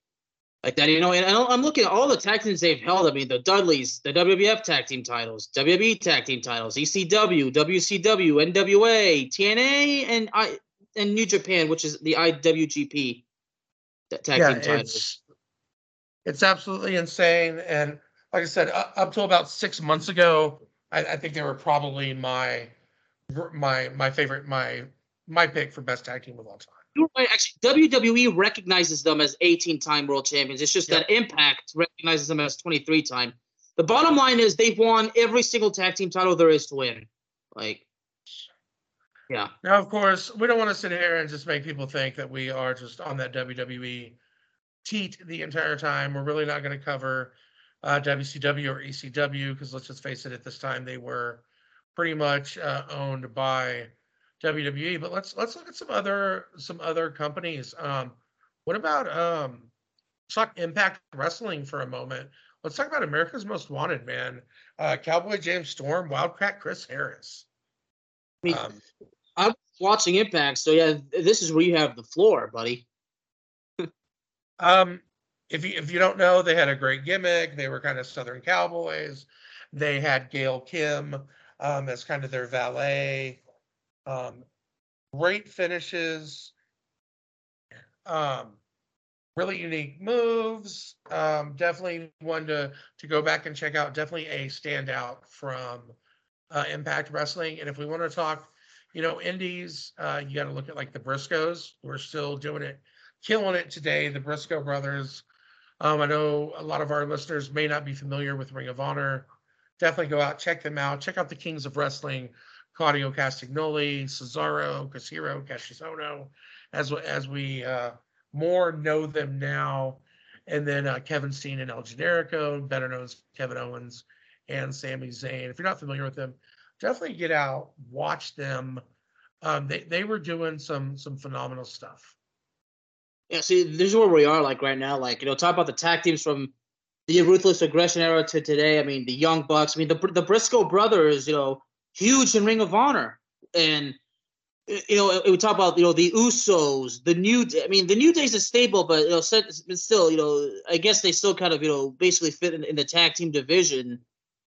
like that, you know, and I'm looking at all the tag teams they've held. I mean, the Dudleys, the WWF tag team titles, WWE tag team titles, ECW, WCW, NWA, TNA, and I and New Japan, which is the IWGP tag yeah, team titles. It's, it's absolutely insane, and like I said, up to about six months ago, I, I think they were probably my my my favorite my my pick for best tag team of all time. Actually, WWE recognizes them as 18 time world champions. It's just yep. that Impact recognizes them as 23 time. The bottom line is they've won every single tag team title there is to win. Like, yeah. Now, of course, we don't want to sit here and just make people think that we are just on that WWE teat the entire time. We're really not going to cover uh, WCW or ECW because let's just face it, at this time they were pretty much uh, owned by WWE. But let's let's look at some other some other companies. Um, what about um, talk Impact Wrestling for a moment? Let's talk about America's Most Wanted man, uh, Cowboy James Storm, Wildcat Chris Harris. I mean, um, I'm watching Impact, so yeah, this is where you have the floor, buddy. um, if you if you don't know, they had a great gimmick. They were kind of Southern Cowboys. They had Gail Kim um, as kind of their valet. Um, great finishes, um, really unique moves. Um, definitely one to to go back and check out. Definitely a standout from uh, Impact Wrestling. And if we want to talk, you know, indies, uh, you got to look at like the Briscoes. We're still doing it, killing it today. The Briscoe brothers. Um, I know a lot of our listeners may not be familiar with Ring of Honor. Definitely go out, check them out. Check out the Kings of Wrestling Claudio Castagnoli, Cesaro, Casiro, Cashizono, as as we uh, more know them now, and then uh, Kevin Steen and El Generico, better known as Kevin Owens and Sami Zayn. If you're not familiar with them, definitely get out, watch them. Um, they they were doing some some phenomenal stuff. Yeah, see, this is where we are like right now. Like you know, talk about the tag teams from the ruthless aggression era to today. I mean, the Young Bucks. I mean, the the Briscoe brothers. You know huge in Ring of Honor. And you know, we talk about you know the Usos, the New. I mean, the New Day's a stable, but you know, still, you know, I guess they still kind of you know basically fit in, in the tag team division.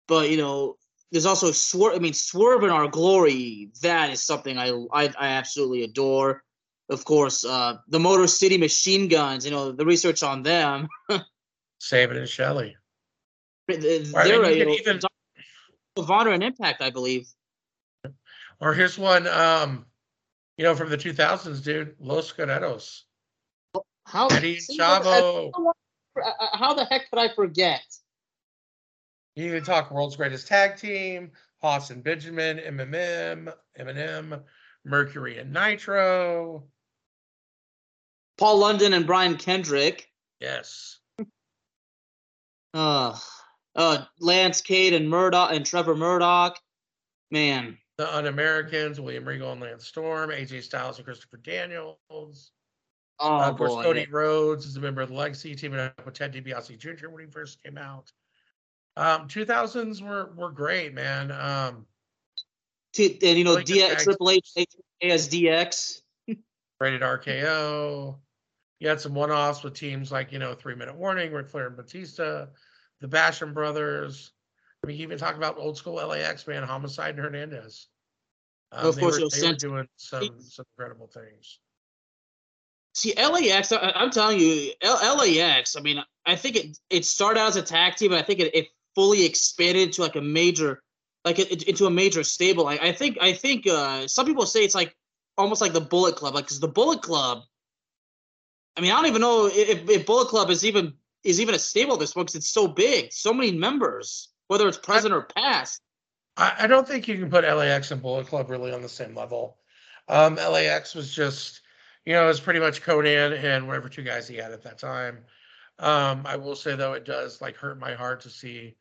But you know, there's also Swerve. I mean, Swerve in Our Glory. That is something I I, I absolutely adore. Of course, uh, the Motor City Machine Guns. You know, the research on them. Sabin and Shelley. They're you know, even of Honor and Impact, I believe. Or here's one. Um, you know, from the 2000s, dude, Los Guerreros. How, Eddie see, Chavo. How the heck could I forget? You can talk world's greatest tag team, Haas and Benjamin, MMM, MNM, Mercury and Nitro. Paul London and Brian Kendrick. Yes. uh, uh, Lance Cade and Murdoch and Trevor Murdoch. Man, the Un-Americans, William Regal and Lance Storm, AJ Styles and Christopher Daniels. Oh, uh, of course, boy. Cody Rhodes is a member of the Legacy, teaming up with Ted DiBiase Jr. when he first came out. Um, 2000s were were great, man. Um, T- and you know, DX, Triple H, as DX. Rated RKO. You had some one-offs with teams like you know Three Minute Warning, Ric Flair and Batista, the Basham Brothers. We can even talk about old school LAX man, Homicide and Hernandez. Um, of course, they were, they were doing some some incredible things. See, LAX, I, am telling you, L- LAX. I mean, I think it it started out as a tag team, but I think it, it fully expanded into like a major, like it, into a major stable. I, I think I think uh, some people say it's like almost like the Bullet Club, like because the Bullet Club. I mean, I don't even know if, if Bullet Club is even is even a stable at this point because it's so big, so many members whether it's present I, or past. I, I, don't think you can put LAX and Bullet Club really on the same level. Um, LAX was just, you know, it was pretty much Konnan and whatever two guys he had at that time. Um, I will say though, it does like hurt my heart to see,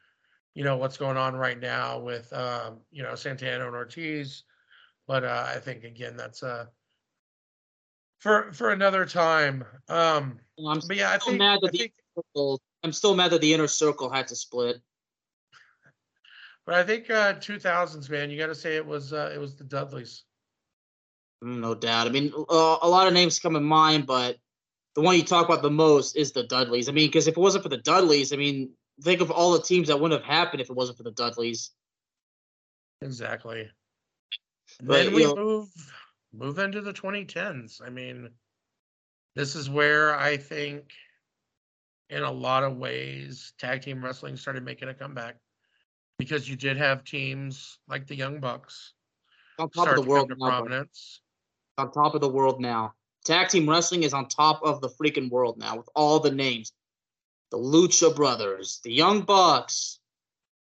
you know, what's going on right now with, um, you know, Santana and Ortiz. But uh, I think again, that's uh, for for another time. Um, I'm but yeah, I think, mad that I think, the, I'm still mad that the inner circle had to split. But I think uh 2000s, man, you got to say it was uh, it was the Dudleys. Mm, no doubt. I mean, uh, a lot of names come in mind, but the one you talk about the most is the Dudleys. I mean, because if it wasn't for the Dudleys, I mean, think of all the teams that wouldn't have happened if it wasn't for the Dudleys. Exactly. But, then we know, move move into the 2010s. I mean, this is where I think, in a lot of ways, tag team wrestling started making a comeback because you did have teams like the Young Bucks on top of the world now, prominence. On top of the world now. Tag team wrestling is on top of the freaking world now with all the names. The Lucha Brothers, the Young Bucks,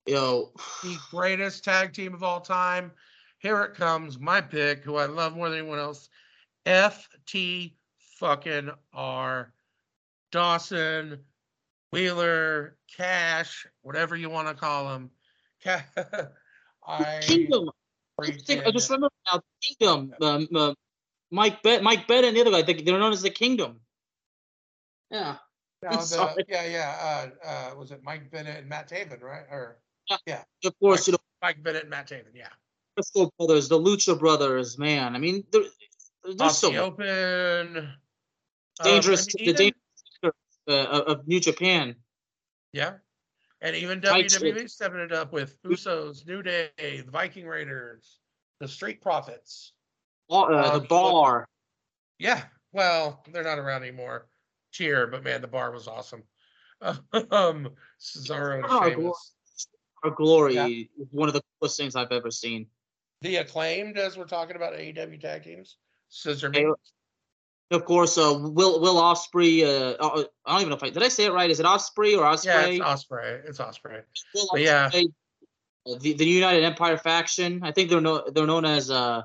you know, the greatest tag team of all time. Here it comes, my pick, who I love more than anyone else, FT fucking R. Dawson, Wheeler, Cash, whatever you want to call them. I Kingdom. I just remember now. Kingdom. Um, uh, Mike Bet, Mike Bennett, and the other guy. They, they're known as the Kingdom. Yeah. the, yeah, yeah. Uh, uh, was it Mike Bennett and Matt Taven, right? Or yeah, yeah. of course. Mike, you know, Mike Bennett and Matt Taven. Yeah. The brothers, the Lucha brothers, man. I mean, there, there's so open. Dangerous, um, I mean, the dangerous uh, of New Japan. Yeah, and even WWE stepping it up with Usos, New Day, the Viking Raiders, the Street Profits. Uh, um, the bar. Yeah, well, they're not around anymore. Cheer, but man, the bar was awesome. um, Cesaro and oh, Sheamus. Our glory yeah. is one of the coolest things I've ever seen. The acclaimed, as we're talking about AEW tag teams, Scissor of course, uh, Will Will Ospreay. Uh, uh, I don't even know if I did I say it right. Is it Osprey or Osprey? Yeah, it's Ospreay. It's Osprey. Will but yeah, uh, the the United Empire faction. I think they're no, they're known as uh,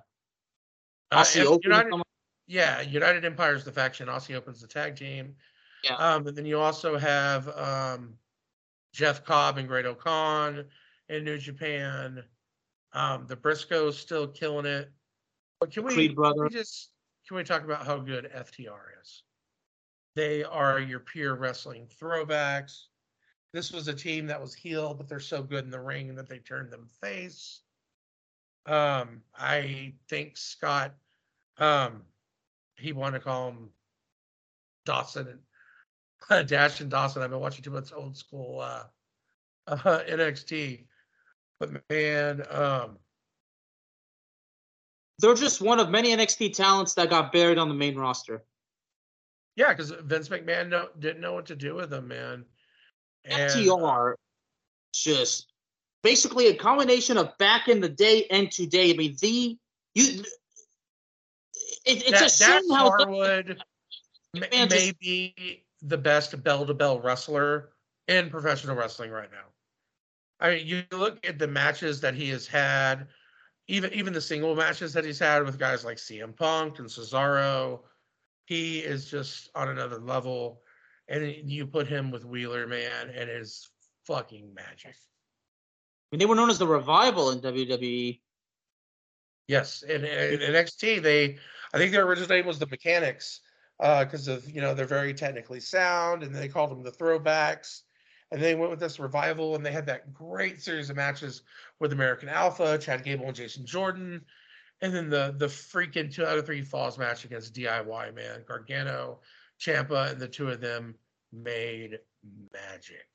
uh Aussie uh, United, yeah, United Empire is the faction. Aussie Open's the tag team. Yeah. Um, and then you also have um, Jeff Cobb and Great-O-Khan in New Japan. Um, the Briscoes still killing it. But can we, Creed brother. Can we just can we talk about how good FTR is? They are your pure wrestling throwbacks. This was a team that was heel, but they're so good in the ring that they turned them face. Um, I think Scott Um, he wanted to call him Dawson and Dash and Dawson. I've been watching too much old school uh, uh, NXT, but man, um, they're just one of many NXT talents that got buried on the main roster. Yeah, because Vince McMahon no, didn't know what to do with them, man. And, FTR, just basically a combination of back in the day and today. I mean, the you. It, it's that, a shame how Harwood may just, be the best bell to bell wrestler in professional wrestling right now. I mean, you look at the matches that he has had, even even the single matches that he's had with guys like CM Punk and Cesaro. He is just on another level, and you put him with Wheeler, man, and it's fucking magic. I mean, they were known as the revival in WWE. Yes, in, in NXT, they I think their original name was the Mechanics because uh, of you know they're very technically sound, and they called them the Throwbacks. And they went with this revival, and they had that great series of matches with American Alpha, Chad Gable, and Jason Jordan, and then the the freaking two out of three falls match against DIY man Gargano, Ciampa, and the two of them made magic.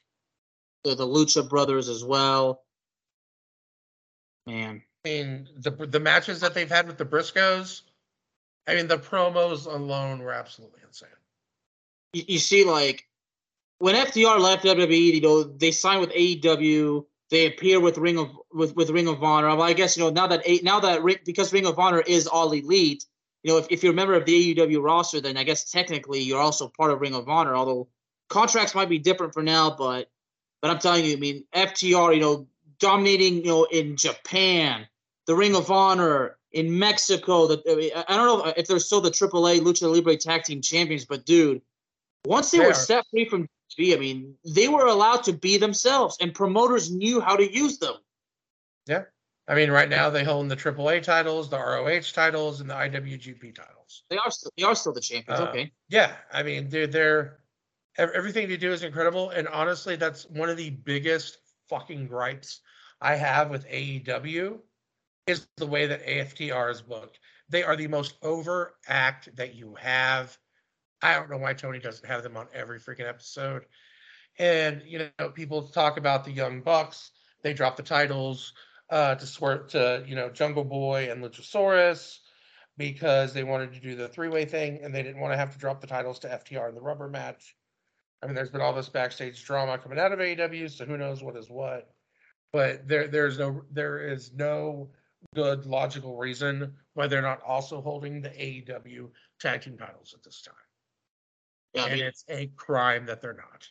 The, the Lucha Brothers as well. Man. I mean, the the matches that they've had with the Briscoes, I mean, the promos alone were absolutely insane. You, you see, like when FTR left WWE, you know, they signed with AEW. They appear with Ring of with, with Ring of Honor. Well, I guess you know now that now that because Ring of Honor is all elite, you know, if, if you're a member of the AEW roster, then I guess technically you're also part of Ring of Honor. Although contracts might be different for now, but but I'm telling you, I mean, FTR, you know, dominating, you know, in Japan, the Ring of Honor in Mexico. The, I don't know if they're still the AAA Lucha Libre Tag Team Champions, but dude, once they, they were set free from G, I mean, they were allowed to be themselves, and promoters knew how to use them. Yeah. I mean, right now they hold the AAA titles, the ROH titles, and the IWGP titles. They are still they are still the champions. Uh, okay. Yeah, I mean, they're they're everything they do is incredible, and honestly, that's one of the biggest fucking gripes I have with AEW is the way that AFTR is booked. They are the most over act that you have. I don't know why Tony doesn't have them on every freaking episode. And you know, people talk about the Young Bucks. They drop the titles uh, to swear to you know Jungle Boy and Luchasaurus because they wanted to do the three way thing and they didn't want to have to drop the titles to FTR in the rubber match. I mean, there's been all this backstage drama coming out of AEW, so who knows what is what but there there's no there is no good logical reason why they're not also holding the AEW tag team titles at this time. Yeah, and I mean, it's a crime that they're not.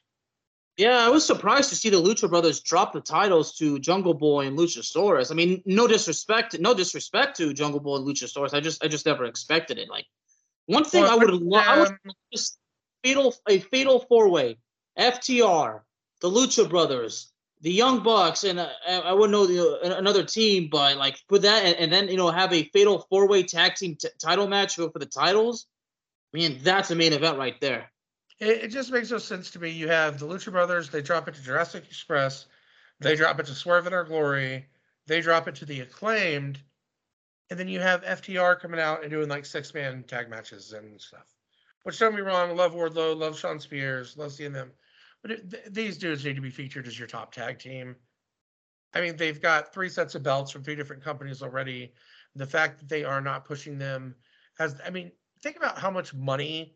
Yeah, I was surprised to see the Lucha Brothers drop the titles to Jungle Boy and Luchasaurus. I mean, no disrespect, no disrespect to Jungle Boy and Luchasaurus. I just, I just never expected it. Like, one thing well, I would, um, I would just fatal, a fatal four way, FTR, the Lucha Brothers, the Young Bucks, and uh, I wouldn't know the, another team, but like put that and, and, then you know have a fatal four way tag team t- title match for, for the titles. I mean, that's a main event right there. It, it, just makes no sense to me. You have the Lucha Brothers; they drop it to Jurassic Express, they drop it to Swerve in Our Glory, they drop it to the Acclaimed, and then you have FTR coming out and doing like six man tag matches and stuff. Which don't be wrong, love Wardlow, love Shawn Spears, love seeing them but it, th- these dudes need to be featured as your top tag team. I mean, they've got three sets of belts from three different companies already. The fact that they are not pushing them has, I mean, think about how much money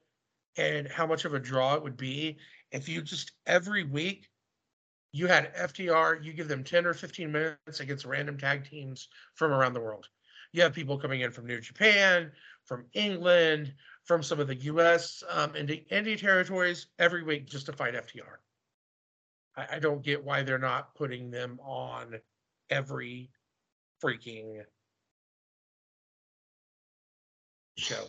and how much of a draw it would be if you just every week you had FTR, you give them 10 or 15 minutes against random tag teams from around the world. You have people coming in from New Japan, from England, from some of the U.S. Um, indie, indie territories every week just to fight FTR. I, I don't get why they're not putting them on every freaking show.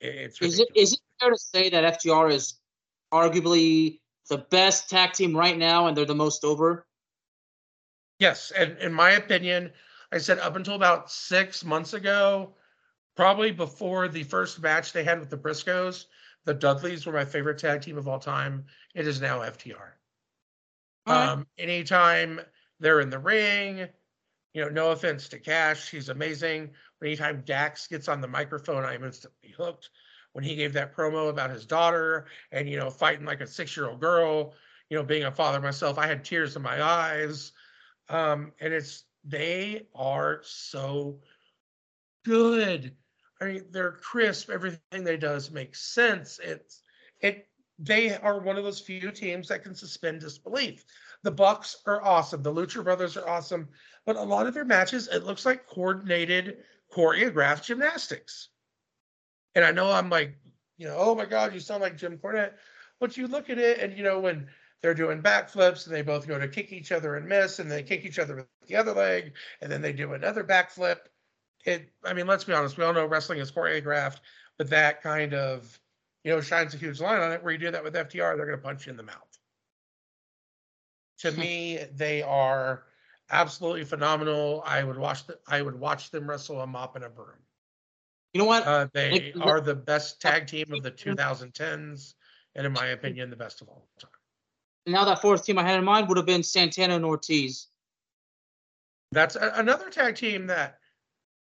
It's is it is it fair to say that FTR is arguably the best tag team right now, and they're the most over? Yes, and in my opinion, I said up until about six months ago, probably before the first match they had with the Briscoes, the Dudleys were my favorite tag team of all time. It is now FTR. Right. Um, anytime they're in the ring, you know, no offense to Cash, he's amazing, anytime Dax gets on the microphone, I'm instantly hooked. When he gave that promo about his daughter and you know fighting like a six year old girl, you know being a father myself, I had tears in my eyes. Um, and it's they are so good. I mean, they're crisp. Everything they does makes sense. It's it. They are one of those few teams that can suspend disbelief. The Bucks are awesome. The Lucha Brothers are awesome, but a lot of their matches, it looks like coordinated, choreographed gymnastics. And I know I'm like, you know, oh my God, you sound like Jim Cornette. But you look at it, and you know when they're doing backflips and they both go to kick each other and miss, and they kick each other with the other leg, and then they do another backflip it i mean let's be honest we all know wrestling is choreographed but that kind of you know shines a huge line on it. Where you do that with ftr they're going to punch you in the mouth. To hmm. me they are absolutely phenomenal. I would watch the, i would watch them wrestle a mop and a broom you know what uh, they like, are the best tag team of the 2010s and in my opinion the best of all time now that fourth team i had in mind would have been santana and ortiz that's a, another tag team that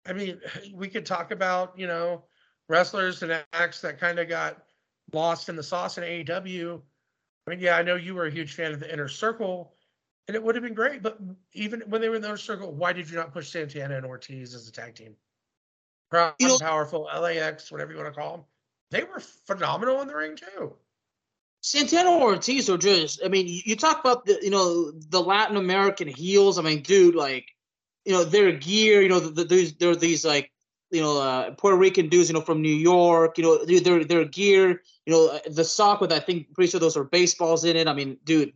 I mean, we could talk about, you know, wrestlers and acts that kind of got lost in the sauce in AEW. I mean, yeah, I know you were a huge fan of the inner circle, and it would have been great. But even when they were in the inner circle, why did you not push Santana and Ortiz as a tag team? You know, powerful, LAX, whatever you want to call them. They were phenomenal in the ring too. Santana Ortiz are just, I mean, you talk about the, you know, the Latin American heels. I mean, dude, like you know their gear you know the, the, there are these like you know uh, Puerto Rican dudes you know from New York you know their their gear you know the sock with I think pretty sure those are baseballs in it I mean dude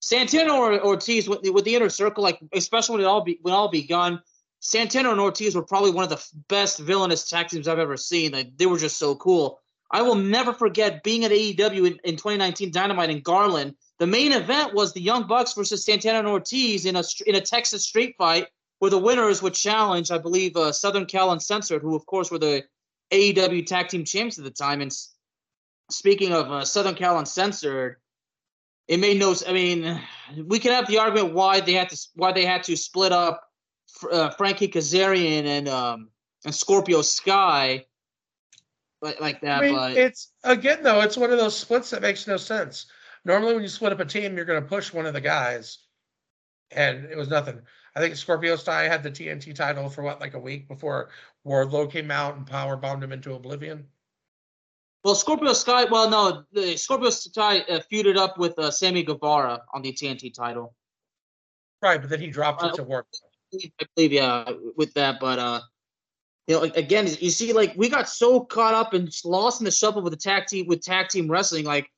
Santana or Ortiz with the, with the inner circle like especially when it all be when all begun Santana and Ortiz were probably one of the best villainous tag teams I've ever seen like they were just so cool I will never forget being at AEW in, in 2019 Dynamite in Garland the main event was the Young Bucks versus Santana and Ortiz in a in a Texas street fight, where the winners would challenge, I believe, uh, Southern Cal Uncensored, who of course were the AEW Tag Team Champs at the time. And speaking of uh, Southern Cal Uncensored, it made no. I mean, we can have the argument why they had to why they had to split up uh, Frankie Kazarian and um, and Scorpio Sky like, like that. I mean, but it's again though, it's one of those splits that makes no sense. Normally, when you split up a team, you're going to push one of the guys, and it was nothing. I think Scorpio Sky had the TNT title for what, like a week before Wardlow came out and power bombed him into oblivion. Well, Scorpio Sky. Well, no, the Scorpio Sky uh, feuded up with uh, Sammy Guevara on the TNT title. Right, but then he dropped uh, it to work. I believe, yeah, with that. But uh, you know, again, you see, like we got so caught up and lost in the shuffle with the tag team with tag team wrestling. Like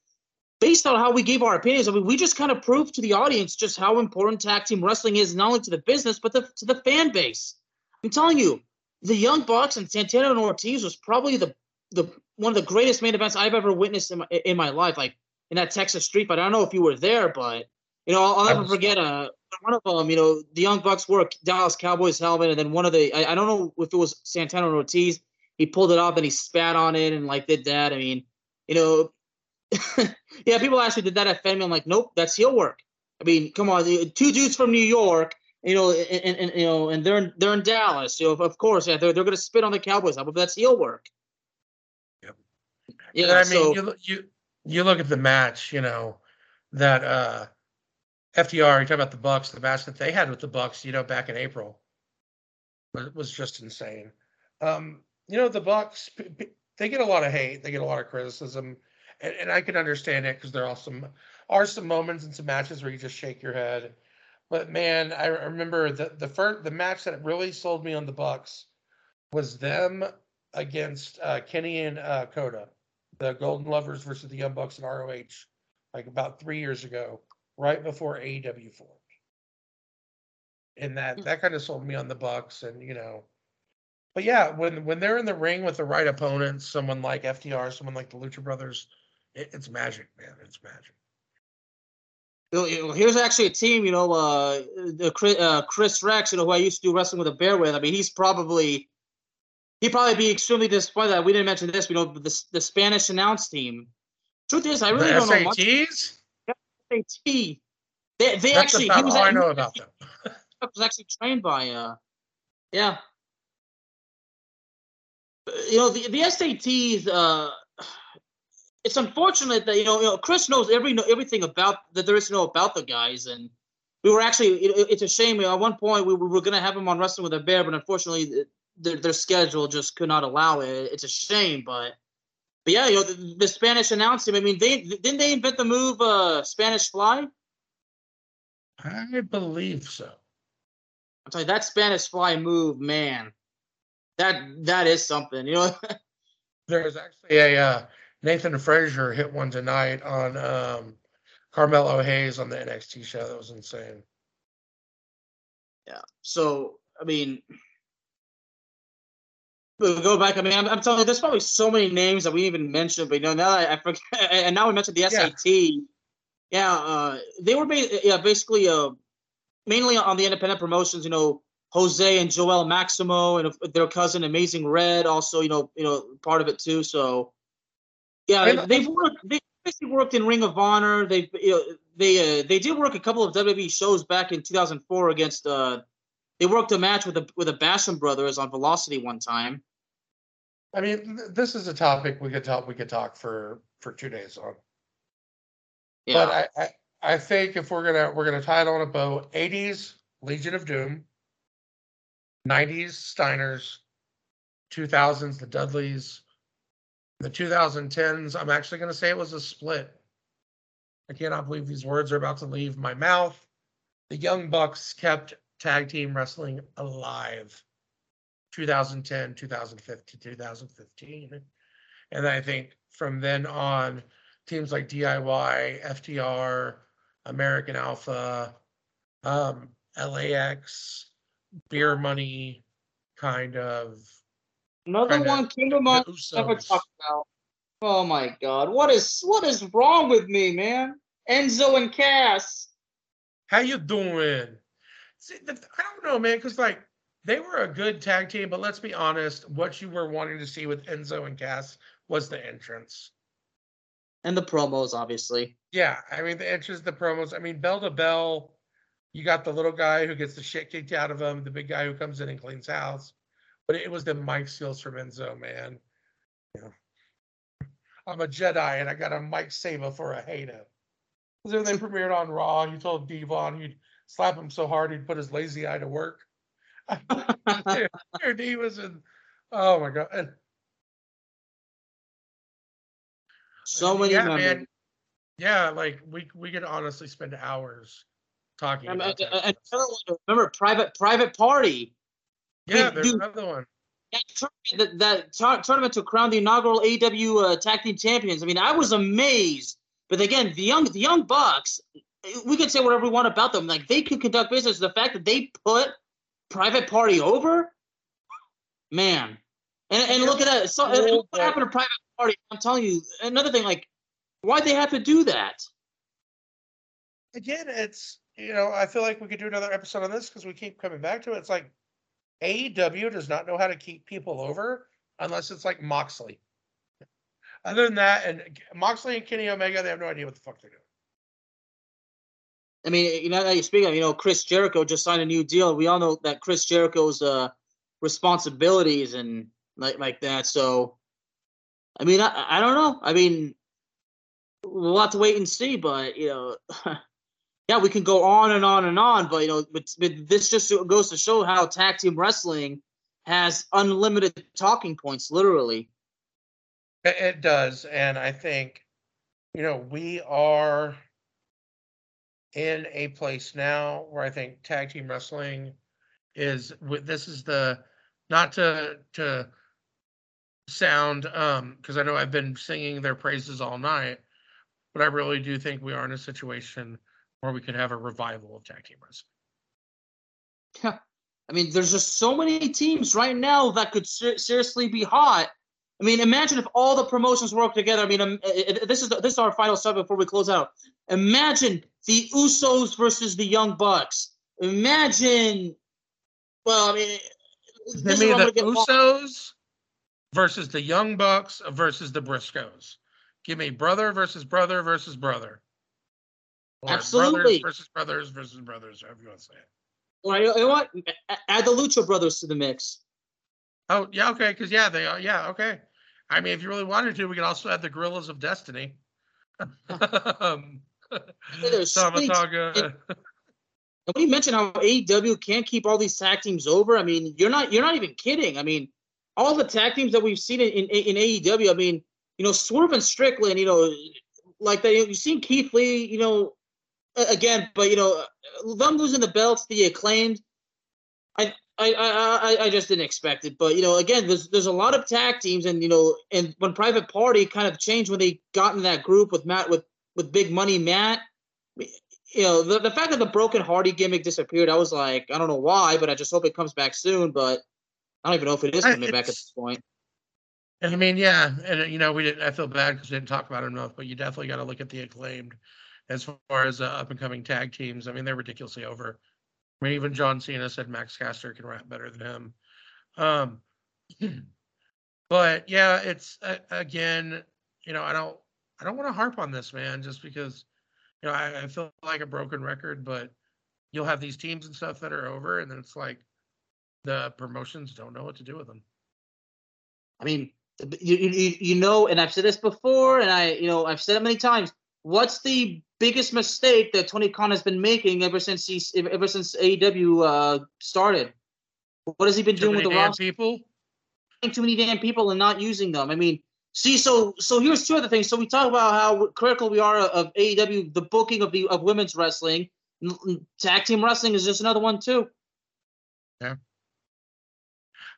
based on how we gave our opinions, I mean, we just kind of proved to the audience just how important tag team wrestling is, not only to the business, but the, to the fan base. I'm telling you, the Young Bucks and Santana and Ortiz was probably the the one of the greatest main events I've ever witnessed in my, in my life. Like in that Texas street fight. I don't know if you were there, but you know, I'll, I'll never forget. Uh, one of them, you know, the Young Bucks wore a Dallas Cowboys helmet, and then one of the I, I don't know if it was Santana or Ortiz. He pulled it off and he spat on it and like did that. I mean, you know, yeah, people actually did that at Fenway. I'm like, nope, that's heel work. I mean, come on, two dudes from New York, you know, and, and you know, and they're in, they're in Dallas. You know, of course, yeah, they're they're gonna spit on the Cowboys, but that's heel work. Yep. Yeah, I mean, so, you you you look at the match, you know, that uh FTR. You talk about the Bucks, the match that they had with the Bucks, you know, back in April, was, was just insane. Um, you know, the Bucks, they get a lot of hate, they get a lot of criticism and, and I can understand it because there are some are some moments and some matches where you just shake your head. But man, I remember the the first the match that really sold me on the Bucks was them against uh, Kenny and uh, Kota, the Golden Lovers versus the Young Bucks and ROH, like about three years ago, right before AEW formed. And that mm. that kind of sold me on the Bucks, and you know, but yeah, when when they're in the ring with the right opponents, someone like FTR, someone like the Lucha Brothers, it, it's magic, man. It's magic. Here's actually a team, you know, uh, the Chris, uh, Chris Rex, you know, who I used to do wrestling with a bear with. I mean, he's probably he'd probably be extremely disappointed that we didn't mention this. You know, the the Spanish announce team. Truth is, I really the don't SATs? know much. SAT. They they That's actually he was. I know about them. was actually trained by uh, yeah. you know the the SATs. Uh, it's unfortunate that you know, you know Chris knows every know, everything about that there is to know about the guys, and we were actually it, it's a shame. At one point, we were, we were going to have him on Wrestling with a Bear, but unfortunately, their, their schedule just could not allow it. It's a shame, but but yeah, you know the, the Spanish Announce Team. I mean, they didn't they invent the move uh, Spanish Fly? I believe so. I'm telling you, that Spanish Fly move, man, that that is something. You know. There's actually a uh, Nathan Frazer hit one tonight on um, Carmelo Hayes on the NXT show. That was insane. Yeah. So I mean, we'll go back. I mean, I'm, I'm, telling you, there's probably so many names that we even mentioned, but you know, now I, I forget, and now we mentioned the SAT. Yeah, yeah uh, they were ba- yeah basically uh, mainly on the independent promotions. You know, Jose and Joel Maximo and their cousin Amazing Red, also you know, you know, part of it too. So yeah, they've worked. They basically worked in Ring of Honor. They you know, they uh, they did work a couple of WWE shows back in 2004 against. Uh, they worked a match with the with the Basham brothers on Velocity one time. I mean, this is a topic we could talk we could talk for for two days on. Yeah. But I, I I think if we're gonna we're gonna tie it on a bow, 80s Legion of Doom, 90s Steiners, 2000s the Dudleys, the 2010s, I'm actually going to say it was a split. I cannot believe these words are about to leave my mouth. The Young Bucks kept tag team wrestling alive 2010, 2015, 2015. And I think from then on, teams like DIY, FTR, American Alpha, um, LAX, Beer Money, kind of Another one Kingdom never talked about. Oh my god, what is what is wrong with me, man? Enzo and Cass. How you doing? See, the, I don't know, man, because like they were a good tag team, but let's be honest, what you were wanting to see with Enzo and Cass was the entrance. And the promos, obviously. Yeah, I mean the entrance, the promos. I mean, bell to bell, you got the little guy who gets the shit kicked out of him, the big guy who comes in and cleans house but it was the mic skills from Enzo, man. Know, I'm a Jedi and I got a Mike Saber for a hater. So they premiered on Raw. He told Devon he'd slap him so hard he'd put his lazy eye to work. Dude, he was in. Oh my god. And, so many yeah, man. Yeah, like we we could honestly spend hours talking. about I, I, remember private private party yeah, there's dude, another one. That, that, tournament to crown the inaugural AEW uh, Tag Team Champions. I mean, I was amazed. But again, the young the young Bucks, we could say whatever we want about them. Like they could conduct business. The fact that they put Private Party over, man. And, and look at that. So, what happened to Private Party? I'm telling you, another thing. Like, why'd they have to do that? Again, it's you know, I feel like we could do another episode on this because we keep coming back to it. It's like AEW does not know how to keep people over unless it's like Moxley. Other than that, and Moxley and Kenny Omega, they have no idea what the fuck they're doing. I mean, you know, you speak of, you know, Chris Jericho just signed a new deal. We all know that Chris Jericho's uh, responsibilities and like like that. So, I mean, I, I don't know. I mean, we'll have to wait and see. But you know, yeah, we can go on and on and on, but you know, but, but this just goes to show how tag team wrestling has unlimited talking points, literally. It does, and I think, you know, we are in a place now where I think tag team wrestling is. This is the not to to sound um because I know I've been singing their praises all night, but I really do think we are in a situation where we could have a revival of tag team wrestling. Yeah, I mean, there's just so many teams right now that could ser- seriously be hot. I mean, imagine if all the promotions work together. I mean, um, this is this is our final subject before we close out. Imagine the Usos versus the Young Bucks. Imagine, well, I mean, this mean the Usos versus the Young Bucks versus the Briscoes. Give me brother versus brother versus brother. Or Absolutely. Brothers versus brothers versus brothers, however you want to say it. Well, you know what? Add the Lucha Brothers to the mix. Oh yeah, okay, because yeah, they are. Yeah, okay. I mean, if you really wanted to, we could also have the Gorillas of Destiny. um, Samataga. Uh, and when you mention how AEW can't keep all these tag teams over, I mean, you're not you're not even kidding. I mean, all the tag teams that we've seen in, in, in AEW, I mean, you know, Swerve and Strickland, you know, like that. You've seen Keith Lee, you know, again, but you know, them losing the belts, the acclaimed. I, I, I, I just didn't expect it, but you know, again, there's there's a lot of tag teams, and you know, and when Private Party kind of changed when they got in that group with Matt with with Big Money Matt, you know, the, the fact that the Broken Hardy gimmick disappeared, I was like, I don't know why, but I just hope it comes back soon. But I don't even know if it is coming back at this point. And I mean, yeah, and you know, we didn't. I feel bad because we didn't talk about it enough, but you definitely got to look at the acclaimed as far as uh, up and coming tag teams. I mean, they're ridiculously over. I mean, even John Cena said Max Caster can rap better than him. Um, but yeah, it's uh, again, you know, I don't, I don't want to harp on this, man, just because, you know, I, I feel like a broken record. But you'll have these teams and stuff that are over, and then it's like the promotions don't know what to do with them. I mean, you, you, you know, and I've said this before, and I, you know, I've said it many times. What's the biggest mistake that Tony Khan has been making ever since he's ever since AEW uh, started? What has he been too doing with the roster? People, too many damn people and not using them. I mean, see, so so here's two other things. So we talk about how critical we are of AEW, the booking of the of women's wrestling. Tag team wrestling is just another one too. Yeah.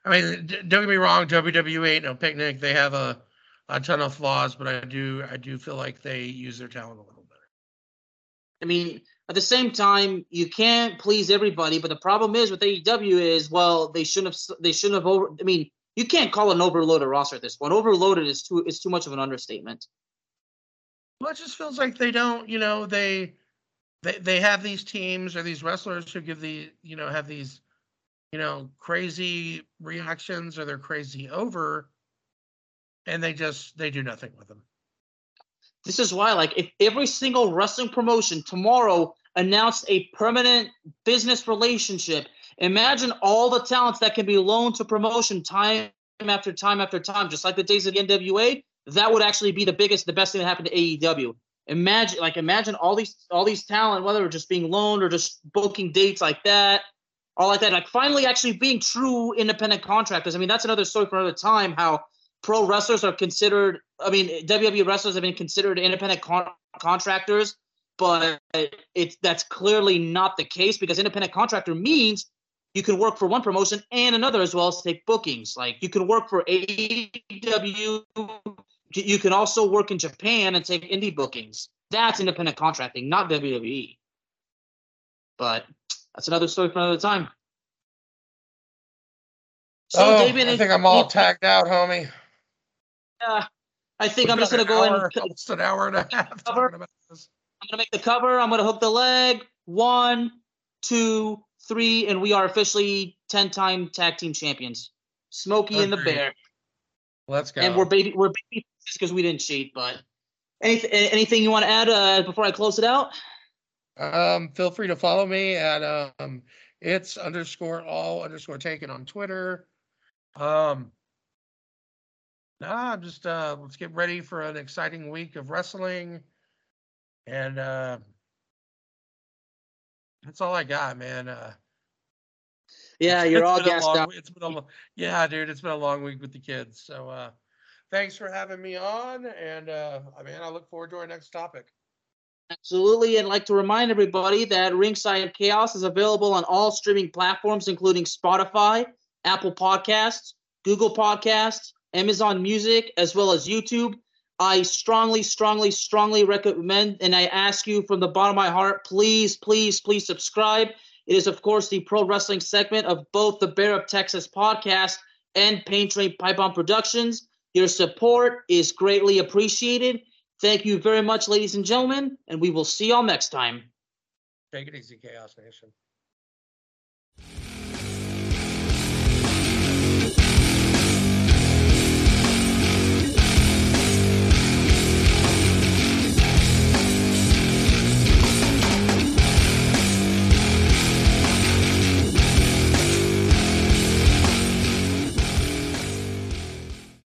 I mean, don't get me wrong, WWE ain't no picnic. They have a a ton of flaws, but I do I do feel like they use their talent a little better. I mean, at the same time, you can't please everybody, but the problem is with AEW is well, they shouldn't have they shouldn't have over. I mean, you can't call an overloaded roster at this point. Overloaded is too is too much of an understatement. Well, it just feels like they don't, you know, they they they have these teams or these wrestlers who give the you know have these you know crazy reactions or they're crazy over and they just they do nothing with them. This is why, like, if every single wrestling promotion tomorrow announced a permanent business relationship, imagine all the talents that can be loaned to promotion time after time after time, just like the days of the NWA. That would actually be the biggest, the best thing that happened to AEW. Imagine, like, imagine all these all these talent, whether it's just being loaned or just booking dates like that, all like that, like finally actually being true independent contractors. I mean, that's another story for another time. How pro wrestlers are considered. I mean, WWE wrestlers have been considered independent con- contractors, but it's that's clearly not the case because independent contractor means you can work for one promotion and another as well as take bookings. Like you can work for AEW, you can also work in Japan and take indie bookings. That's independent contracting, not WWE. But that's another story for another time. So, oh, David, I think I'm all tagged out, homie. Yeah, I think I'm just gonna go hour, in. Almost an hour and a half talking about this. I'm gonna make the cover. I'm gonna hook the leg. One, two, three, and we are officially ten-time tag team champions. Smokey and the Bear. Let's go. And we're baby. We're baby because we didn't cheat. But anything, anything you want to add uh, before I close it out? Um, feel free to follow me at um, it's underscore all underscore taken on Twitter. Um, Nah, I'm just uh let's get ready for an exciting week of wrestling. And uh that's all I got, man. Uh Yeah, you're all gassed long, up. It's been a yeah, dude, it's been a long week with the kids. So uh thanks for having me on and uh I mean I look forward to our next topic. Absolutely, and like to remind everybody that Ringside Chaos is available on all streaming platforms, including Spotify, Apple Podcasts, Google Podcasts, Amazon Music, as well as YouTube. I strongly, strongly, strongly recommend, and I ask you from the bottom of my heart, please, please, please subscribe. It is, of course, the pro wrestling segment of both the Bear of Texas podcast and Pain Train Pipe Bomb Productions. Your support is greatly appreciated. Thank you very much, ladies and gentlemen, and we will see y'all next time. Take it easy, Chaos Nation.